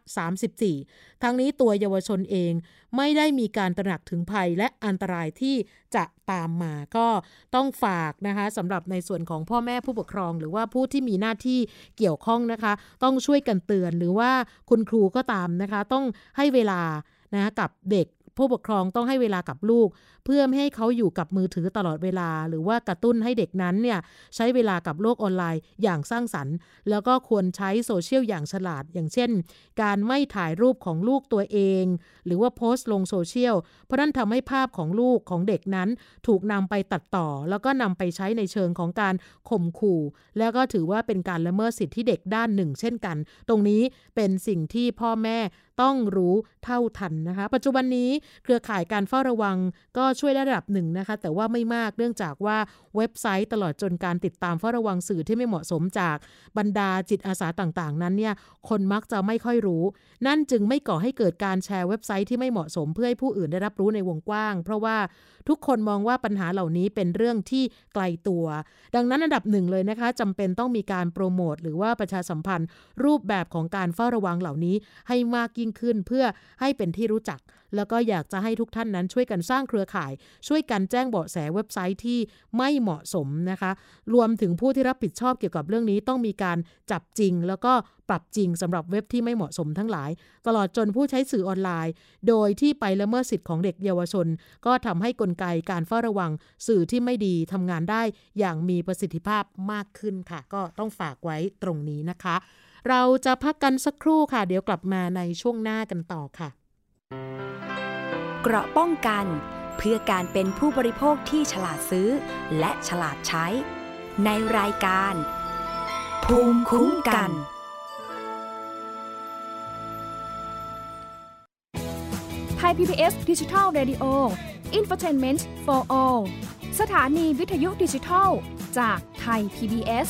34 ทั้งนี้ตัวเยาวชนเอง ไม่ได้มีการตระหนักถึงภัยและอันตรายที่จะตามมาก็ต้องฝากนะคะสำหรับในส่วนของพ่อแม่ผู้ปกครอง หรือว่าผู้ที่มีหน้าที่เกี่ยวข้องนะคะ ต้องช่วยกันเตือนหรือว่าคุณครูก็ตามนะคะ ต้องให้เวลานะกับเด็ก ผู้ปกครองต้องให้เวลากับลูก เพื่อไม่ให้เขาอยู่กับมือถือตลอดเวลา หรือว่ากระตุ้นให้เด็กนั้นเนี่ยใช้เวลากับโลกออนไลน์อย่างสร้างสรรค์ แล้วก็ควรใช้โซเชียลอย่างฉลาด อย่างเช่น การไม่ถ่ายรูปของลูกตัวเอง หรือว่าโพสต์ลงโซเชียลเพราะนั่นทำให้ภาพของลูกของเด็กนั้น ถูกนำไปตัดต่อ แล้วก็นำไปใช้ในเชิงของการข่มขู่ แล้วก็ถือว่าเป็นการละเมิดสิทธิเด็กด้านหนึ่ง เช่นกัน ตรงนี้เป็นสิ่งที่พ่อแม่ ต้องรู้เท่าทันนะคะ ปัจจุบันนี้เครือข่ายการเฝ้าระวังก็ช่วยได้ระดับหนึ่งนะคะ แต่ว่าไม่มากเนื่องจากว่าเว็บไซต์ตลอดจนการติดตามเฝ้าระวังสื่อที่ไม่เหมาะสมจากบรรดาจิตอาสาต่างๆ นั้นเนี่ยคนมักจะไม่ค่อยรู้ นั่นจึงไม่ก่อให้เกิดการแชร์เว็บไซต์ที่ไม่เหมาะสมเพื่อให้ผู้อื่นได้รับรู้ในวงกว้าง เพราะว่าทุกคนมองว่าปัญหาเหล่านี้เป็นเรื่องที่ไกลตัว ดังนั้นอันดับหนึ่งเลยนะคะจำเป็นต้องมีการโปรโมทหรือว่าประชาสัมพันธ์ รูปแบบของการเฝ้าระวังเหล่านี้ให้มากยิ่งขึ้น เพื่อให้เป็นที่รู้จัก แล้วก็อยากจะให้ทุกท่านนั้นช่วยกันสร้างเครือข่าย ช่วยกันแจ้งเบาะแสเว็บไซต์ที่ไม่เหมาะสมนะคะ รวมถึงผู้ที่รับผิดชอบเกี่ยวกับเรื่องนี้ต้องมีการจับจริง แล้วก็ปรับจริงสำหรับเว็บที่ไม่เหมาะสมทั้งหลาย ตลอดจนผู้ใช้สื่อออนไลน์ โดยที่ไปละเมิดสิทธิ์ของเด็กเยาวชน ก็ทำให้กลไกการเฝ้าระวังสื่อที่ไม่ดีทำงานได้อย่างมีประสิทธิภาพมากขึ้นค่ะ ก็ต้องฝากไว้ตรงนี้นะคะ เราจะพักกันสักครู่ค่ะ เดี๋ยวกลับมาในช่วงหน้ากันต่อค่ะ เกราะป้องกันเพื่อการเป็นผู้บริโภคที่ฉลาดซื้อ และฉลาดใช้ ในรายการ ภูมิคุ้มกัน ไทย PBS ดิจิทัล Radio Infotainment for All สถานีวิทยุดิจิทัล จากไทย PBS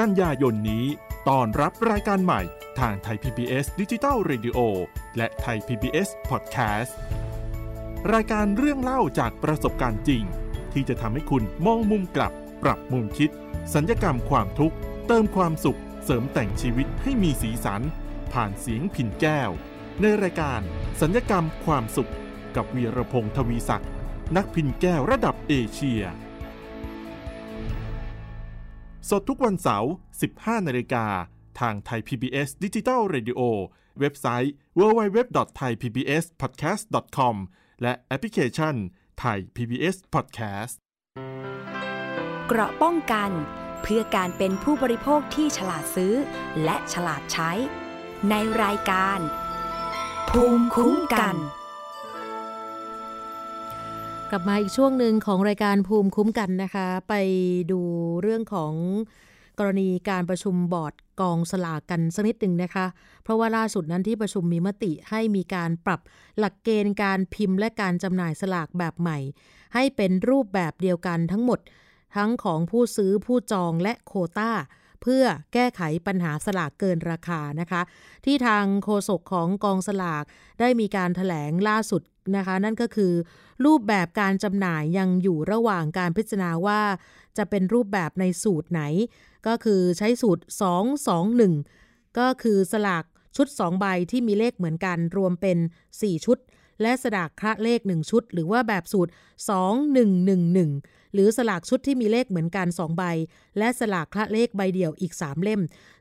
กันยายนนี้ตอนรับรายการใหม่ทางไทย PBS Digital Radio และไทย PBS Podcast รายการเรื่องเล่าจากประสบการณ์จริง ที่จะทำให้คุณมองมุมกลับ ปรับมุมคิด สัญญกรรมความทุกข์ เติมความสุข เสริมแต่งชีวิตให้มีสีสัน ผ่านเสียงผินแก้ว ในรายการ สัญญกรรมความสุข กับวีรพงศ์ทวีศักดิ์นักพินแก้วระดับเอเชีย สดทุกวันเสาร์ 15 นาฬิกา ทางไทย PBS Digital Radio เว็บไซต์ www.thaipbspodcast.com และแอปพลิเคชันไทย PBS Podcast เกราะป้องกันเพื่อการเป็นผู้บริโภคที่ฉลาดซื้อ และฉลาดใช้ ในรายการ ภูมิคุ้มกัน กลับมาอีกช่วงหนึ่งของรายการภูมิคุ้มกันนะคะ ไปดูเรื่องของกรณีการประชุมบอร์ดกองสลากกันสักนิดหนึ่งนะคะ เพราะว่าล่าสุดนั้นที่ประชุมมีมติให้มีการปรับหลักเกณฑ์การพิมพ์และการจำหน่ายสลากแบบใหม่ ให้เป็นรูปแบบเดียวกันทั้งหมด ทั้งของผู้ซื้อผู้จองและโควตาเพื่อแก้ไขปัญหาสลากเกินราคานะคะ ที่ทางโฆษกของกองสลากได้มีการถแถลงล่าสุด นะคะ นั่นก็คือ รูปแบบการจำหน่ายยังอยู่ระหว่างการพิจารณาว่า จะเป็นรูปแบบในสูตรไหน ก็คือใช้สูตร 221 ก็คือสลากชุด 2 ใบที่มีเลขเหมือนกันรวมเป็น 4 ชุด และสลากคระเลข 1 ชุด หรือว่าแบบสูตร 2111 หรือสลากชุดที่มีเลขเหมือนกัน 2 ใบ และสลากคละเลขใบเดียวอีก 3 เล่ม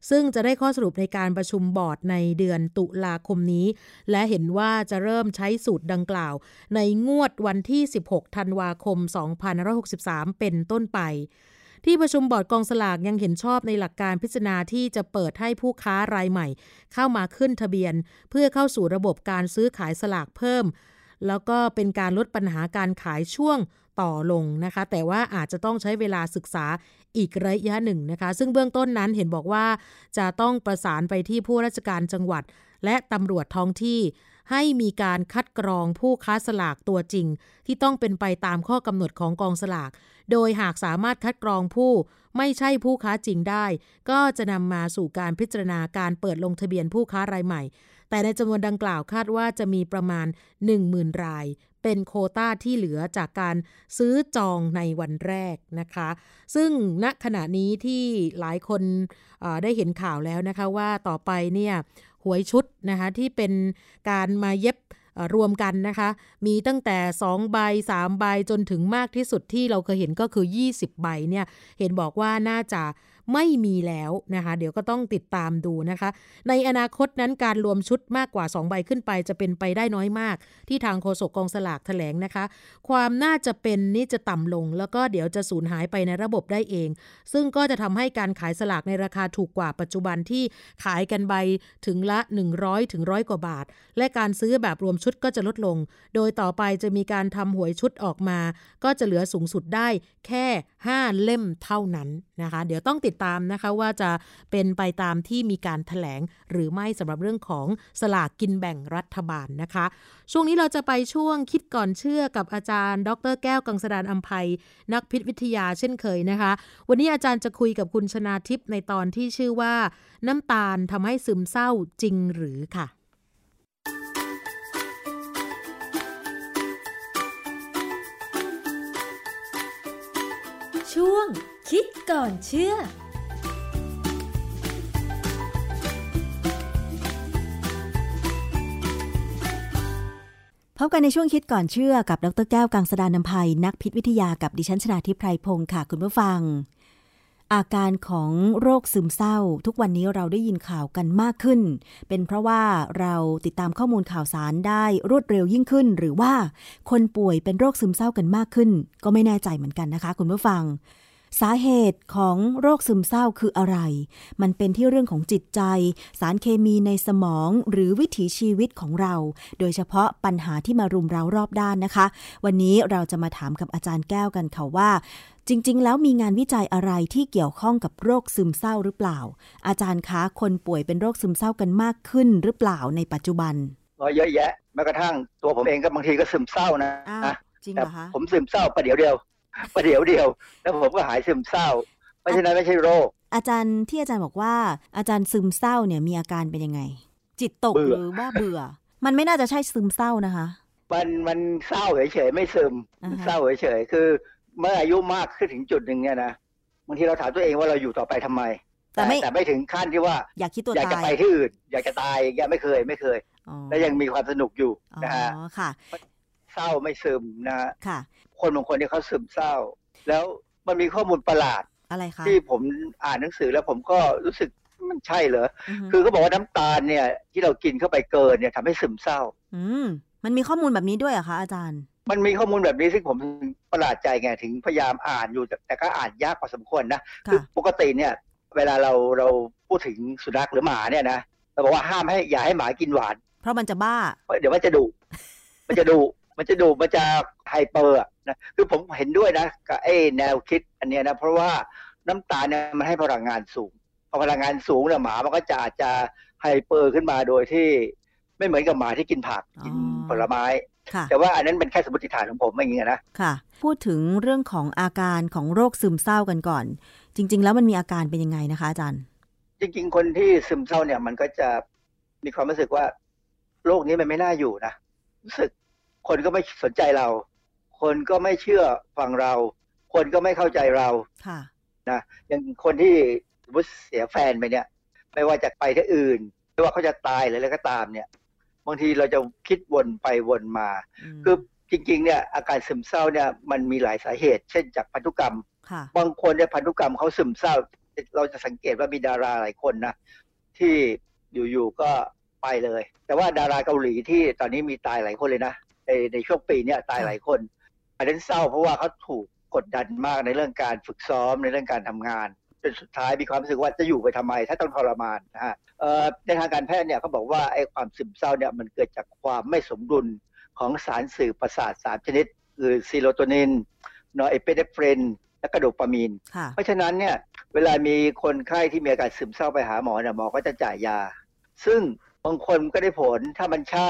ซึ่งจะได้ข้อสรุปในการประชุมบอร์ดในเดือนตุลาคมนี้ และเห็นว่าจะเริ่มใช้สูตรดังกล่าว ในงวดวันที่ 16 ธันวาคม 2563 เป็นต้นไปที่ประชุมบอร์ดกองสลากยังเห็นชอบในหลักการพิจารณาที่จะเปิดให้ผู้ค้ารายใหม่ เข้ามาขึ้นทะเบียน เพื่อเข้าสู่ระบบการซื้อขายสลากเพิ่ม แล้วก็เป็นการลดปัญหาการขายช่วง ต่อลงนะคะ แต่ว่าอาจจะต้องใช้เวลาศึกษาอีกระยะหนึ่งนะคะ ซึ่งเบื้องต้นนั้นเห็นบอกว่าจะต้องประสานไปที่ผู้ราชการจังหวัด และตำรวจท้องที่ ให้มีการคัดกรองผู้ค้าสลากตัวจริง ที่ต้องเป็นไปตามข้อกำหนดของกองสลาก โดยหากสามารถคัดกรองผู้ไม่ใช่ผู้ค้าจริงได้ ก็จะนำมาสู่การพิจารณาการเปิดลงทะเบียนผู้ค้ารายใหม่ แต่ในจำนวนดังกล่าวคาดว่าจะมีประมาณ 10,000 ราย เป็นโคต้าที่เหลือจากการซื้อจองในวันแรกนะคะ ซึ่งณขณะนี้ที่หลายคนได้เห็นข่าวแล้วนะคะว่าต่อไปเนี่ยหวยชุดนะคะที่เป็นการมาเย็บรวมกันนะคะ มีตั้งแต่ 2 ใบ 3 ใบจนถึงมากที่สุดที่เราเคยเห็นก็คือ 20 ใบเนี่ย เห็นบอกว่าน่าจะ ไม่มีแล้วนะคะ เดี๋ยวก็ต้องติดตามดูนะคะ ในอนาคตนั้นการรวมชุดมากกว่า 2 ใบขึ้นไปจะเป็นไปได้น้อยมาก ที่ทางโฆษกกองสลากแถลงนะคะ ความน่าจะเป็นนี่จะต่ำลง แล้วก็เดี๋ยวจะสูญหายไปในระบบได้เอง ซึ่งก็จะทำให้การขายสลากในราคาถูกกว่าปัจจุบันที่ขายกันใบถึงละ 100ถึงร้อยกว่าบาท และการซื้อแบบรวมชุดก็จะลดลง โดยต่อไปจะมีการทำหวยชุดออกมา ก็จะเหลือสูงสุดได้แค่ 5 เล่มเท่านั้นนะคะ เดี๋ยวต้องติดตามนะคะว่าจะเป็นไปตามที่มีการถแถลงหรือไม่สำหรับเรื่องของสลากกินแบ่งรัฐบาลนะคะ ช่วงนี้เราจะไปช่วงคิดก่อนเชื่อกับอาจารย์ ดร แก้วกังสดานอัมภัยนักพิษวิทยาเช่นเคยนะคะ วันนี้อาจารย์จะคุยกับคุณชนาทิพย์ในตอนที่ชื่อว่า น้ำตาลทำให้ซึมเศร้าจริงหรือค่ะช่วงคิดก่อนเชื่อ พบกันในช่วงคิดก่อนเชื่อกับดรแก้วกังสดานนภัยนักพิษวิทยากับดิฉันชนาทิพไพรพงศ์ค่ะคุณผู้ฟัง อาการของโรคซึมเศร้า ทุกวันนี้เราได้ยินข่าวกันมากขึ้น เป็นเพราะว่าเราติดตามข้อมูลข่าวสารได้รวดเร็วยิ่งขึ้น หรือว่าคนป่วยเป็นโรคซึมเศร้ากันมากขึ้น ก็ไม่แน่ใจเหมือนกันนะคะ คุณผู้ฟัง สาเหตุของโรคซึมเศร้าคืออะไร มันเป็นที่เรื่องของจิตใจ สารเคมีในสมองหรือวิถีชีวิตของเรา โดยเฉพาะปัญหาที่มารุมเรารอบด้านนะคะ วันนี้เราจะมาถามกับอาจารย์แก้วกันค่ะว่า จริง ๆ แล้วมีงานวิจัยอะไรที่เกี่ยวข้องกับโรคซึมเศร้าหรือเปล่า อาจารย์คะคนป่วยเป็นโรคซึมเศร้ากันมากขึ้นหรือเปล่าในปัจจุบันเยอะแยะแม้กระทั่งตัวผมเองก็บางทีก็ซึมเศร้านะจริงเหรอคะผมซึมเศร้าประเดี๋ยวเดียว ประเดี๋ยวเดียว แล้วผมก็หายซึมเศร้าเพราะฉะนั้นไม่ใช่โรค อาจารย์ที่อาจารย์บอกว่า อาจารย์ซึมเศร้าเนี่ยมีอาการเป็นยังไง จิตตกหรือว่าเบื่อ มันไม่น่าจะใช่ซึมเศร้านะคะ มันมันเศร้าเฉยๆไม่ซึมเศร้าเฉยๆคือ เมื่ออายุมากขึ้นถึงจุดหนึ่งเนี่ยนะบางทีเราถามตัวเองว่าเราอยู่ต่อไปทำไม แต่ไม่แต่ไม่ถึงขั้นที่ว่า อยากคิดตัวอยากจะไปที่อื่นอยากจะตายยังไม่เคยไม่เคยและยังมีความสนุกอยู่นะฮะค่ะเศร้าไม่ซึมนะฮะค่ะ คนบางคนที่เขาซึมเศร้า แล้วมันมีข้อมูลประหลาดอะไรคะที่ผมอ่านหนังสือแล้วผมก็รู้สึกมันใช่เหรอ คือเขาบอกว่าน้ำตาลเนี่ย ที่เรากินเข้าไปเกินเนี่ยทำให้ซึมเศร้า อืมมันมีข้อมูลแบบนี้ด้วยเหรอคะอาจารย์ มันมีข้อมูลแบบนี้ซึ่งผมประหลาดใจไงถึงพยายามอ่านอยู่แต่ก็อ่านยากพอสมควรนะคือปกติเนี่ย เวลาเราเราพูดถึงสุนัขหรือหมาเนี่ยนะเราบอกว่าห้ามให้อย่าให้หมากินหวาน เพราะมันจะบ้า เดี๋ยวมันจะดุมันจะดุ มันจะดุมันจะไฮเปอร์นะคือผมเห็นด้วยนะกับไอ้แนวคิดอันเนี้ยนะเพราะว่าน้ำตาลเนี่ยมันให้พลังงานสูงพอพลังงานสูงเนี่ยหมามันก็จะอาจจะไฮเปอร์ขึ้นมาโดยที่ไม่เหมือนกับหมาที่กินผักกินผลไม้แต่ว่าอันนั้นเป็นแค่สมมติฐานของผมไม่อย่างนี้นะค่ะ พูดถึงเรื่องของอาการของโรคซึมเศร้ากันก่อน จริง ๆ แล้วมันมีอาการเป็นยังไงนะคะอาจารย์ จริง ๆ คนที่ซึมเศร้าเนี่ยมันก็จะมีความรู้สึกว่าโลกนี้มันไม่น่าอยู่นะรู้สึก คนก็ไม่สนใจเรา คนก็ไม่เชื่อฟังเรา คนก็ไม่เข้าใจเราค่ะนะอย่างคนที่สมมติเสียแฟนไปเนี่ย ไม่ว่าจะไปที่อื่นไม่ว่าเขาจะตายหรืออะไรก็ตามเนี่ยบางทีเราจะคิดวนไปวนมา คือจริงๆเนี่ยอาการซึมเศร้าเนี่ยมันมีหลายสาเหตุ เช่นจากพันธุกรรม บางคนเนี่ยพันธุกรรมเขาซึมเศร้า เราจะสังเกตว่ามีดาราหลายคนนะที่อยู่ๆก็ไปเลย แต่ว่าดาราเกาหลีที่ตอนนี้มีตายหลายคนเลยนะ ในในช่วงปีนี้ตายหลายคนอันนั้นเศร้าเพราะว่าเขาถูกกดดันมากในเรื่องการฝึกซ้อมในเรื่องการทำงานจนสุดท้ายมีความรู้สึกว่าจะอยู่ไปทำไม ถ้าต้องทรมานนะฮะในทางการแพทย์เนี่ยเขาบอกว่าไอ้ความซึมเศร้าเนี่ยมันเกิดจากความไม่สมดุลของสารสื่อประสาทสามชนิดคือ serotonin norepinephrine และกระดูกปามีน เพราะฉะนั้นเนี่ยเวลามีคนไข้ที่มีอาการซึมเศร้าไปหาหมอเนี่ยหมอก็จะจ่ายยา ซึ่งบางคนก็ได้ผลถ้ามันใช่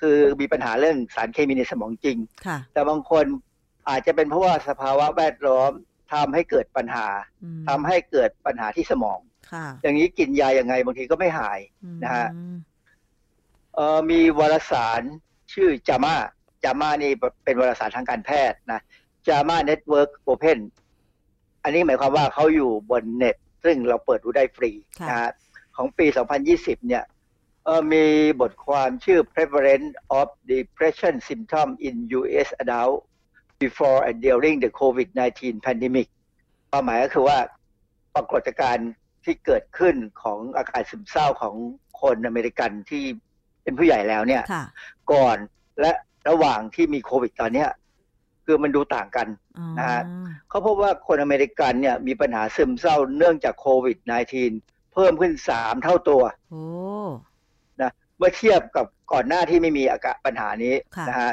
คือมีปัญหาเรื่องสารเคมีในสมองจริง แต่บางคนอาจจะเป็นเพราะว่าสภาวะแวดล้อมทำให้เกิดปัญหาทำให้เกิดปัญหาที่สมอง อย่างนี้กินยาอย่างไงบางทีก็ไม่หายนะฮะมีวารสารชื่อ JAMA JAMA นี่เป็นวารสารทางการแพทย์นะ JAMA Network Open อันนี้หมายความว่าเขาอยู่บนเน็ต ซึ่งเราเปิดดูได้ฟรีนะฮะของปี 2020 เนี่ย มีบทความชื่อ prevalence of depression symptom in U.S. adult before and during the COVID-19 pandemic ความหมายก็คือว่าปรากฏการณ์ที่เกิดขึ้นของอาการซึมเศร้าของคนอเมริกันที่เป็นผู้ใหญ่แล้วเนี่ย ก่อนและระหว่างที่มีโควิดตอนนี้คือมันดูต่างกันนะฮะเขาพบว่าคนอเมริกันเนี่ยมีปัญหาซึมเศร้าเนื่องจากโควิด -19 เพิ่มขึ้นสามเท่าตัวนะ เมื่อเทียบกับก่อนหน้าที่ไม่มีอาการปัญหานี้นะฮะ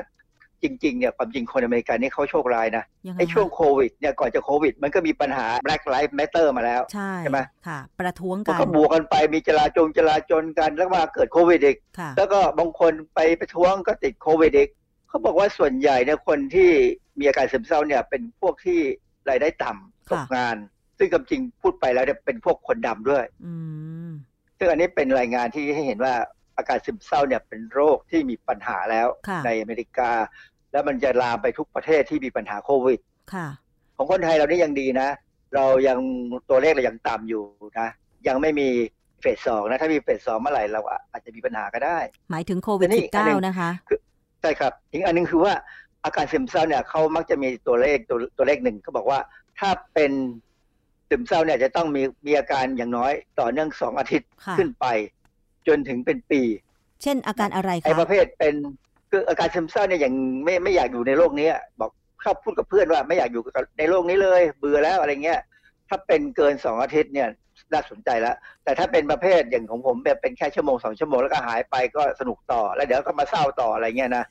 จริงๆเนี่ยความจริงคนอเมริกันนี่เขาโชคร้ายนะไอ้ช่วงโควิดเนี่ยก่อนจะโควิด มันก็มีปัญหา Black Lives Matter มาแล้ว ใช่ใช่ไหมค่ะ ประท้วงกันก็บวกกันไปมีจลาจงจลาจนกันแล้วมาเกิดโควิดอีก แล้วก็บางคนไปประท้วงก็ติดโควิดอีกเขาบอกว่าส่วนใหญ่เนี่ยคนที่มีอาการซึมเศร้าเนี่ยเป็นพวกที่รายได้ต่ำตกงาน ซึ่งคำจริงพูดไปแล้วเนี่ยเป็นพวกคนดำด้วยซึ่งอันนี้เป็นรายงานที่ให้เห็นว่า อาการซึมเศร้าเนี่ยเป็นโรคที่มีปัญหาแล้วในอเมริกา แล้วมันจะลามไปทุกประเทศที่มีปัญหาโควิดค่ะของคนไทยเรานี่ยังดีนะ เรายังตัวเลขเรายังต่ำอยู่นะ ยังไม่มีเฟสสองนะ ถ้ามีเฟสสองเมื่อไหร่เราอาจจะมีปัญหาก็ได้ หมายถึงโควิดสิบเก้านะคะใช่ครับอีกอันนึงคือว่าอาการซึมเศร้าเนี่ยเขามักจะมีตัวเลขตัวตัวเลขหนึ่งเขาบอกว่าถ้าเป็นซึมเศร้าเนี่ยจะต้องมีมีอาการอย่างน้อยต่อเนื่องสองอาทิตย์ขึ้นไป จนถึงเป็นปี เช่นอาการอะไรคะไอประเภทเป็นคืออาการซึมเศร้าเนี่ยอย่างไม่ไม่อยากอยู่ในโลกนี้บอกเข้าพูดกับเพื่อนว่าไม่อยากอยู่ในโลกนี้เลย เบื่อแล้วอะไรเงี้ย ถ้าเป็นเกินสองอาทิตย์เนี่ยน่าสนใจแล้ว แต่ถ้าเป็นประเภทอย่างของผมแบบเป็นแค่ชั่วโมงสองชั่วโมงแล้วก็หายไปก็สนุกต่อแล้วเดี๋ยวก็มาเศร้าต่ออะไรเงี้ยนะ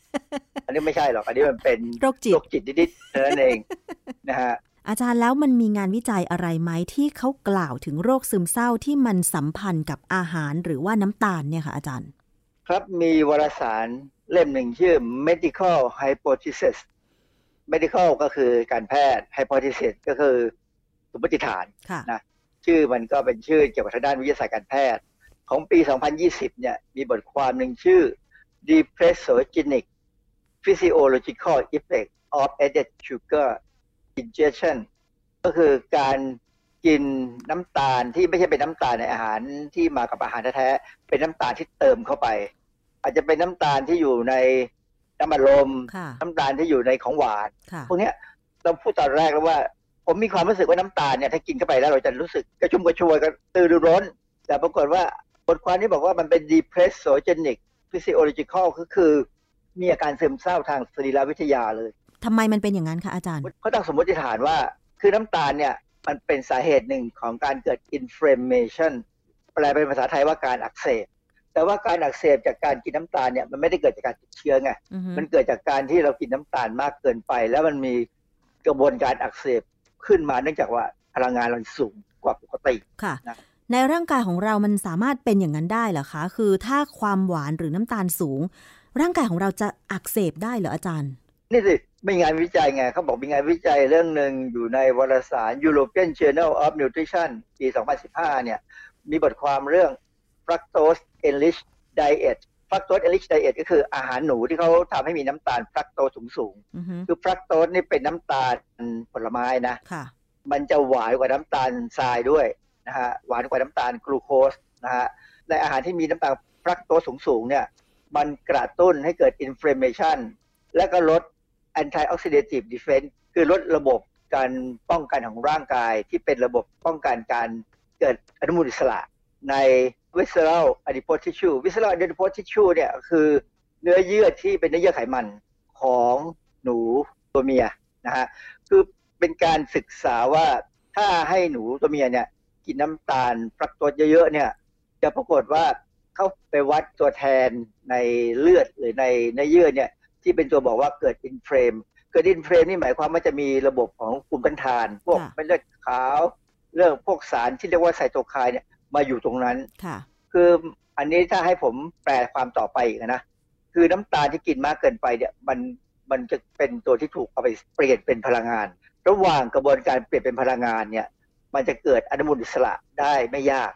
อันนี้ไม่ใช่หรอก อันนี้มันเป็นโรคจิตโรคจิตนิดๆเท่านั้นเองนะฮะ อาจารย์แล้วมันมีงานวิจัยอะไรไหมที่เขากล่าวถึงโรคซึมเศร้าที่มันสัมพันธ์กับอาหารหรือว่าน้ำตาลเนี่ยค่ะอาจารย์ ครับมีวารสารเล่มหนึ่งชื่อ medical hypothesis medical ก็คือการแพทย์ hypothesis ก็คือสมมติฐานนะชื่อมันก็เป็นชื่อเกี่ยวกับทางด้านวิทยาศาสตร์การแพทย์ ของปี 2020 เนี่ยมีบทความหนึ่งชื่อ depressogenic physiological effect of added sugar ingestion ก็คือการกินน้ำตาลที่ไม่ใช่เป็นน้ำตาลในอาหารที่มากับอาหารแท้ๆเป็นน้ำตาลที่เติมเข้าไป อาจจะเป็นน้ำตาลที่อยู่ในน้ำมันลม น้ำตาลที่อยู่ในของหวานพวกนี้เราพูดตอนแรกแล้วว่า ผมมีความรู้สึกว่าน้ำตาลเนี่ยถ้ากินเข้าไปแล้วเราจะรู้สึกกระชุ่มกระชวยกันตื่นร้อนแต่ปรากฏว่าบทความนี้บอกว่ามันเป็น depressogenic physiological ก็คือมีอาการซึมเศร้าทางสรีรวิทยาเลย ทำไมมันเป็นอย่างนั้นคะอาจารย์เขาตั้งสมมติฐานว่า คือน้ำตาลเนี่ยมันเป็นสาเหตุหนึ่งของการเกิด inflammation แปลเป็นภาษาไทยว่าการอักเสบ แต่ว่าการอักเสบจากการกินน้ำตาลเนี่ยมันไม่ได้เกิดจากการติดเชื้อไง มันเกิดจากการที่เรากินน้ำตาลมากเกินไป แล้วมันมีกระบวนการอักเสบขึ้นมาเนื่องจากว่าพลังงานเราสูงกว่าปกติค่ะในร่างกายของเรามันสามารถเป็นอย่างนั้นได้เหรอคะ คือถ้าความหวานหรือน้ำตาลสูง ร่างกายของเราจะอักเสบได้เหรออาจารย์ นี่สิมีงานวิจัยไงเขาบอกมีงานวิจัยเรื่องหนึ่งอยู่ในวารสาร European Journal of Nutrition ปี 2015 เนี่ย มีบทความเรื่อง fructose enriched diet fructose enriched diet ก็คืออาหารหนูที่เขาทำให้มีน้ำตาลฟรักโตสูงสูงคือฟรักโตสนี่เป็นน้ำตาลผลไม้นะมันจะหวานกว่าน้ำตาลทรายด้วยนะฮะหวานกว่าน้ำตาลกลูโคสนะฮะในอาหารที่มีน้ำตาลฟรักโตสสูงสูงเนี่ยมันกระตุ้นให้เกิดอินฟลามเมชันและก็ลด anti-oxidative defense คือลดระบบการป้องกันของร่างกายที่เป็นระบบป้องกันการเกิดอนุมูลอิสระใน visceral adipose tissue visceral adipose tissue เนี่ยคือเนื้อเยื่อที่เป็นเนื้อเยื่อไขมันของหนูตัวเมียนะฮะคือเป็นการศึกษาว่าถ้าให้หนูตัวเมียเนี่ยกินน้ำตาล fructose เยอะๆเนี่ยจะปรากฏว่าเขาไปวัดตัวแทนในเลือดหรือในเนื้อเยื่อเนี่ย ที่เป็นตัวบอกว่าเกิด inflame เกิด inflame นี่หมายความว่าจะมีระบบของภูมิต้านทาน พวกเม็ดเลือดขาว เรื่องพวกสารที่เรียกว่าไซโตไคน์เนี่ยมาอยู่ตรงนั้นค่ะ คืออันนี้ถ้าให้ผมแปลความต่อไปอีกนะคือน้ำตาลที่กินมากเกินไปเนี่ยมันมันจะเป็นตัวที่ถูกเอาไปเปลี่ยนเป็นพลังงาน ระหว่างกระบวนการเปลี่ยนเป็นพลังงานเนี่ย มันจะเกิดอนุมูลอิสระได้ไม่ยาก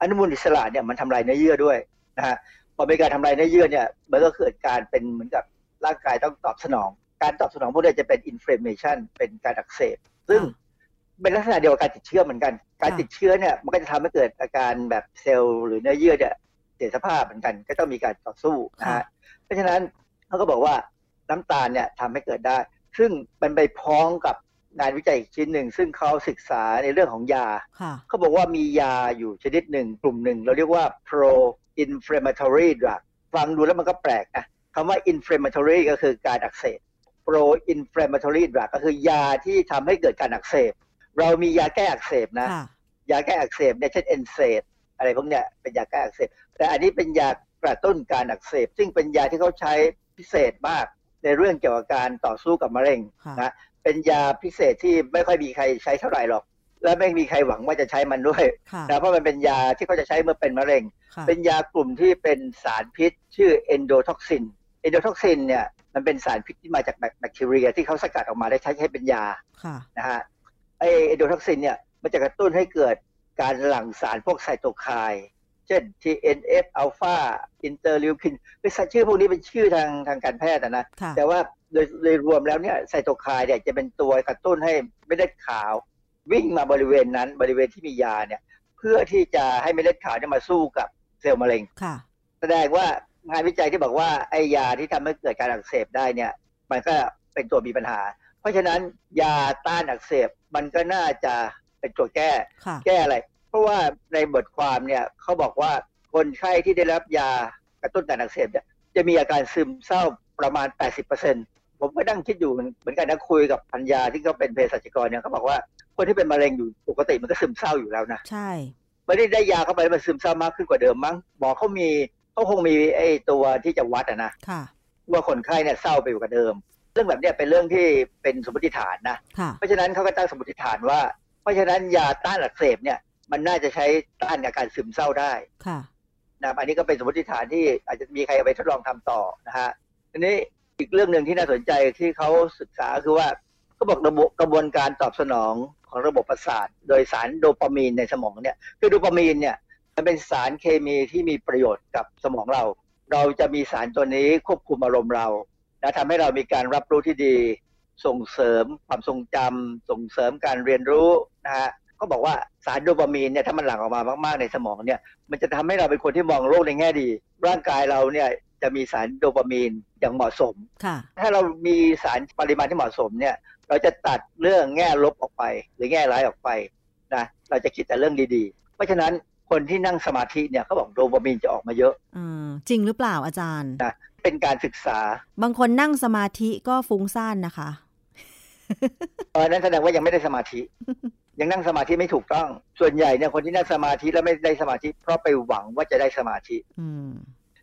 อนุมูลอิสระเนี่ยมันทำลายเนื้อเยื่อด้วยนะฮะพอเป็นการทำลายเนื้อเยื่อเนี่ยมันก็เกิดการเป็นเหมือนกับ ร่างกายต้องตอบสนอง การตอบสนองพวกนี้จะเป็นอินฟลามเมชันเป็นการอักเสบ ซึ่งเป็นลักษณะเดียวกับการติดเชื้อเหมือนกัน การติดเชื้อเนี่ยมันก็จะทำให้เกิดอาการแบบเซลล์หรือเนื้อเยื่อเนี่ยเสียสภาพเหมือนกัน ก็ต้องมีการต่อสู้นะฮะเพราะฉะนั้นเขาก็บอกว่าน้ำตาลเนี่ยทำให้เกิดได้ ซึ่งมันไปพ้องกับงานวิจัยอีกชิ้นหนึ่ง ซึ่งเขาศึกษาในเรื่องของยา เขาบอกว่ามียาอยู่ชนิดหนึ่งกลุ่มหนึ่ง เราเรียกว่า pro inflammatory drug ฟังดูแล้วมันก็แปลกนะ คำว่า inflammatory ก็คือการอักเสบ pro inflammatory drug ก็คือยาที่ทำให้เกิดการอักเสบ เรามียาแก้อักเสบนะ ยาแก้อักเสบเนี่ยเช่นเอนเซดอะไรพวกเนี้ยเป็นยาแก้อักเสบ แต่อันนี้เป็นยากระตุ้นการอักเสบ ซึ่งเป็นยาที่เขาใช้พิเศษมากในเรื่องเกี่ยวกับการต่อสู้กับมะเร็งนะเป็นยาพิเศษที่ไม่ค่อยมีใครใช้เท่าไหร่หรอก และไม่มีใครหวังว่าจะใช้มันด้วยนะเพราะมันเป็นยาที่เขาจะใช้เมื่อเป็นมะเร็ง เป็นยากลุ่มที่เป็นสารพิษ ชื่อ endotoxin endotoxin เนี่ยมันเป็นสารพิษที่มาจากแบคทีเรีย ที่เขาสกัดออกมาได้ใช้ใช้เป็นยานะฮะไอ้ endotoxin เนี่ยมันจะกระตุ้นให้เกิดการหลั่งสารพวกไซโตไคน์เช่น TNF อัลฟาอินเตอร์ลิวคินเป็นชื่อพวกนี้เป็นชื่อทางทางการแพทย์นะ แต่ว่าโดยโดยรวมแล้วเนี่ยไซโตไคน์เนี่ยจะเป็นตัวกระตุ้นให้เม็ดเลือดขาว วิ่งมาบริเวณนั้นบริเวณที่มียาเนี่ยเพื่อที่จะให้เม็ดเลือดขาวเนี่ยมาสู้กับเซลล์มะเร็งแสดงว่า งานวิจัยที่บอกว่าไอ้ยาที่ทำให้เกิดการอักเสบได้เนี่ย มันก็เป็นตัวมีปัญหา เพราะฉะนั้นยาต้านอักเสบมันก็น่าจะเป็นตัวแก้ แก้อะไร เพราะว่าในบทความเนี่ยเขาบอกว่าคนไข้ที่ได้รับยากระตุ้นการอักเสบเนี่ยจะมีอาการซึมเศร้าประมาณ 80%ผมก็นั่งคิดอยู่เหมือนกันนะคุยกับพัญญาที่เขาเป็นเภสัชกรเนี่ยเขาบอกว่าคนที่เป็นมะเร็งอยู่ปกติมันก็ซึมเศร้าอยู่แล้วนะ ใช่ไม่ได้ได้ยาเข้าไปมันซึมเศร้ามากขึ้นกว่าเดิมมั้งหมอเขามี ก็คงมีไอ้ตัวที่จะวัดอะนะว่าคนไข้เนี่ยเศร้าไปกว่าเดิม เรื่องแบบนี้เป็นเรื่องที่เป็นสมมติฐานนะเพราะฉะนั้นเขาก็ตั้งสมมติฐานว่า เพราะฉะนั้นยาต้านอักเสบเนี่ยมันน่าจะใช้ต้านอาการซึมเศร้าได้ค่ะนะอันนี้ก็เป็นสมมติฐานที่อาจจะมีใครเอาไปทดลองทำต่อนะฮะทีนี้อีกเรื่องหนึ่งที่น่าสนใจที่เขาศึกษาคือว่าเขาบอกระบบกระบวนการตอบสนองของระบบประสาท โดยสารโดปามีนในสมองเนี่ยคือโดปามีนเนี่ย มันเป็นสารเคมีที่มีประโยชน์กับสมองเรา เราจะมีสารตัวนี้ควบคุมอารมณ์เราและทำให้เรามีการรับรู้ที่ดี ส่งเสริมความทรงจำส่งเสริมการเรียนรู้นะฮะก็บอกว่าสารโดปามีนเนี่ยถ้ามันหลั่งออกมามากๆในสมองเนี่ยมันจะทำให้เราเป็นคนที่มองโลกในแง่ดี ร่างกายเราเนี่ยจะมีสารโดปามีนอย่างเหมาะสม ถ้าเรามีสารปริมาณที่เหมาะสมเนี่ยเราจะตัดเรื่องแง่ลบออกไป หรือแง่ร้ายออกไปนะเราจะคิดแต่เรื่องดีๆ เพราะฉะนั้น คนที่นั่งสมาธิเนี่ยเขาบอกโดปามีนจะออกมาเยอะอจริงหรือเปล่าอาจารย์นะเป็นการศึกษา บางคนนั่งสมาธิก็ฟุ้งซ่านนะคะตอนนั้นแสดงว่ายังไม่ได้สมาธิ ยังนั่งสมาธิไม่ถูกต้อง ส่วนใหญ่เนี่ยคนที่นั่งสมาธิแล้วไม่ได้สมาธิ เพราะไปหวังว่าจะได้สมาธิอื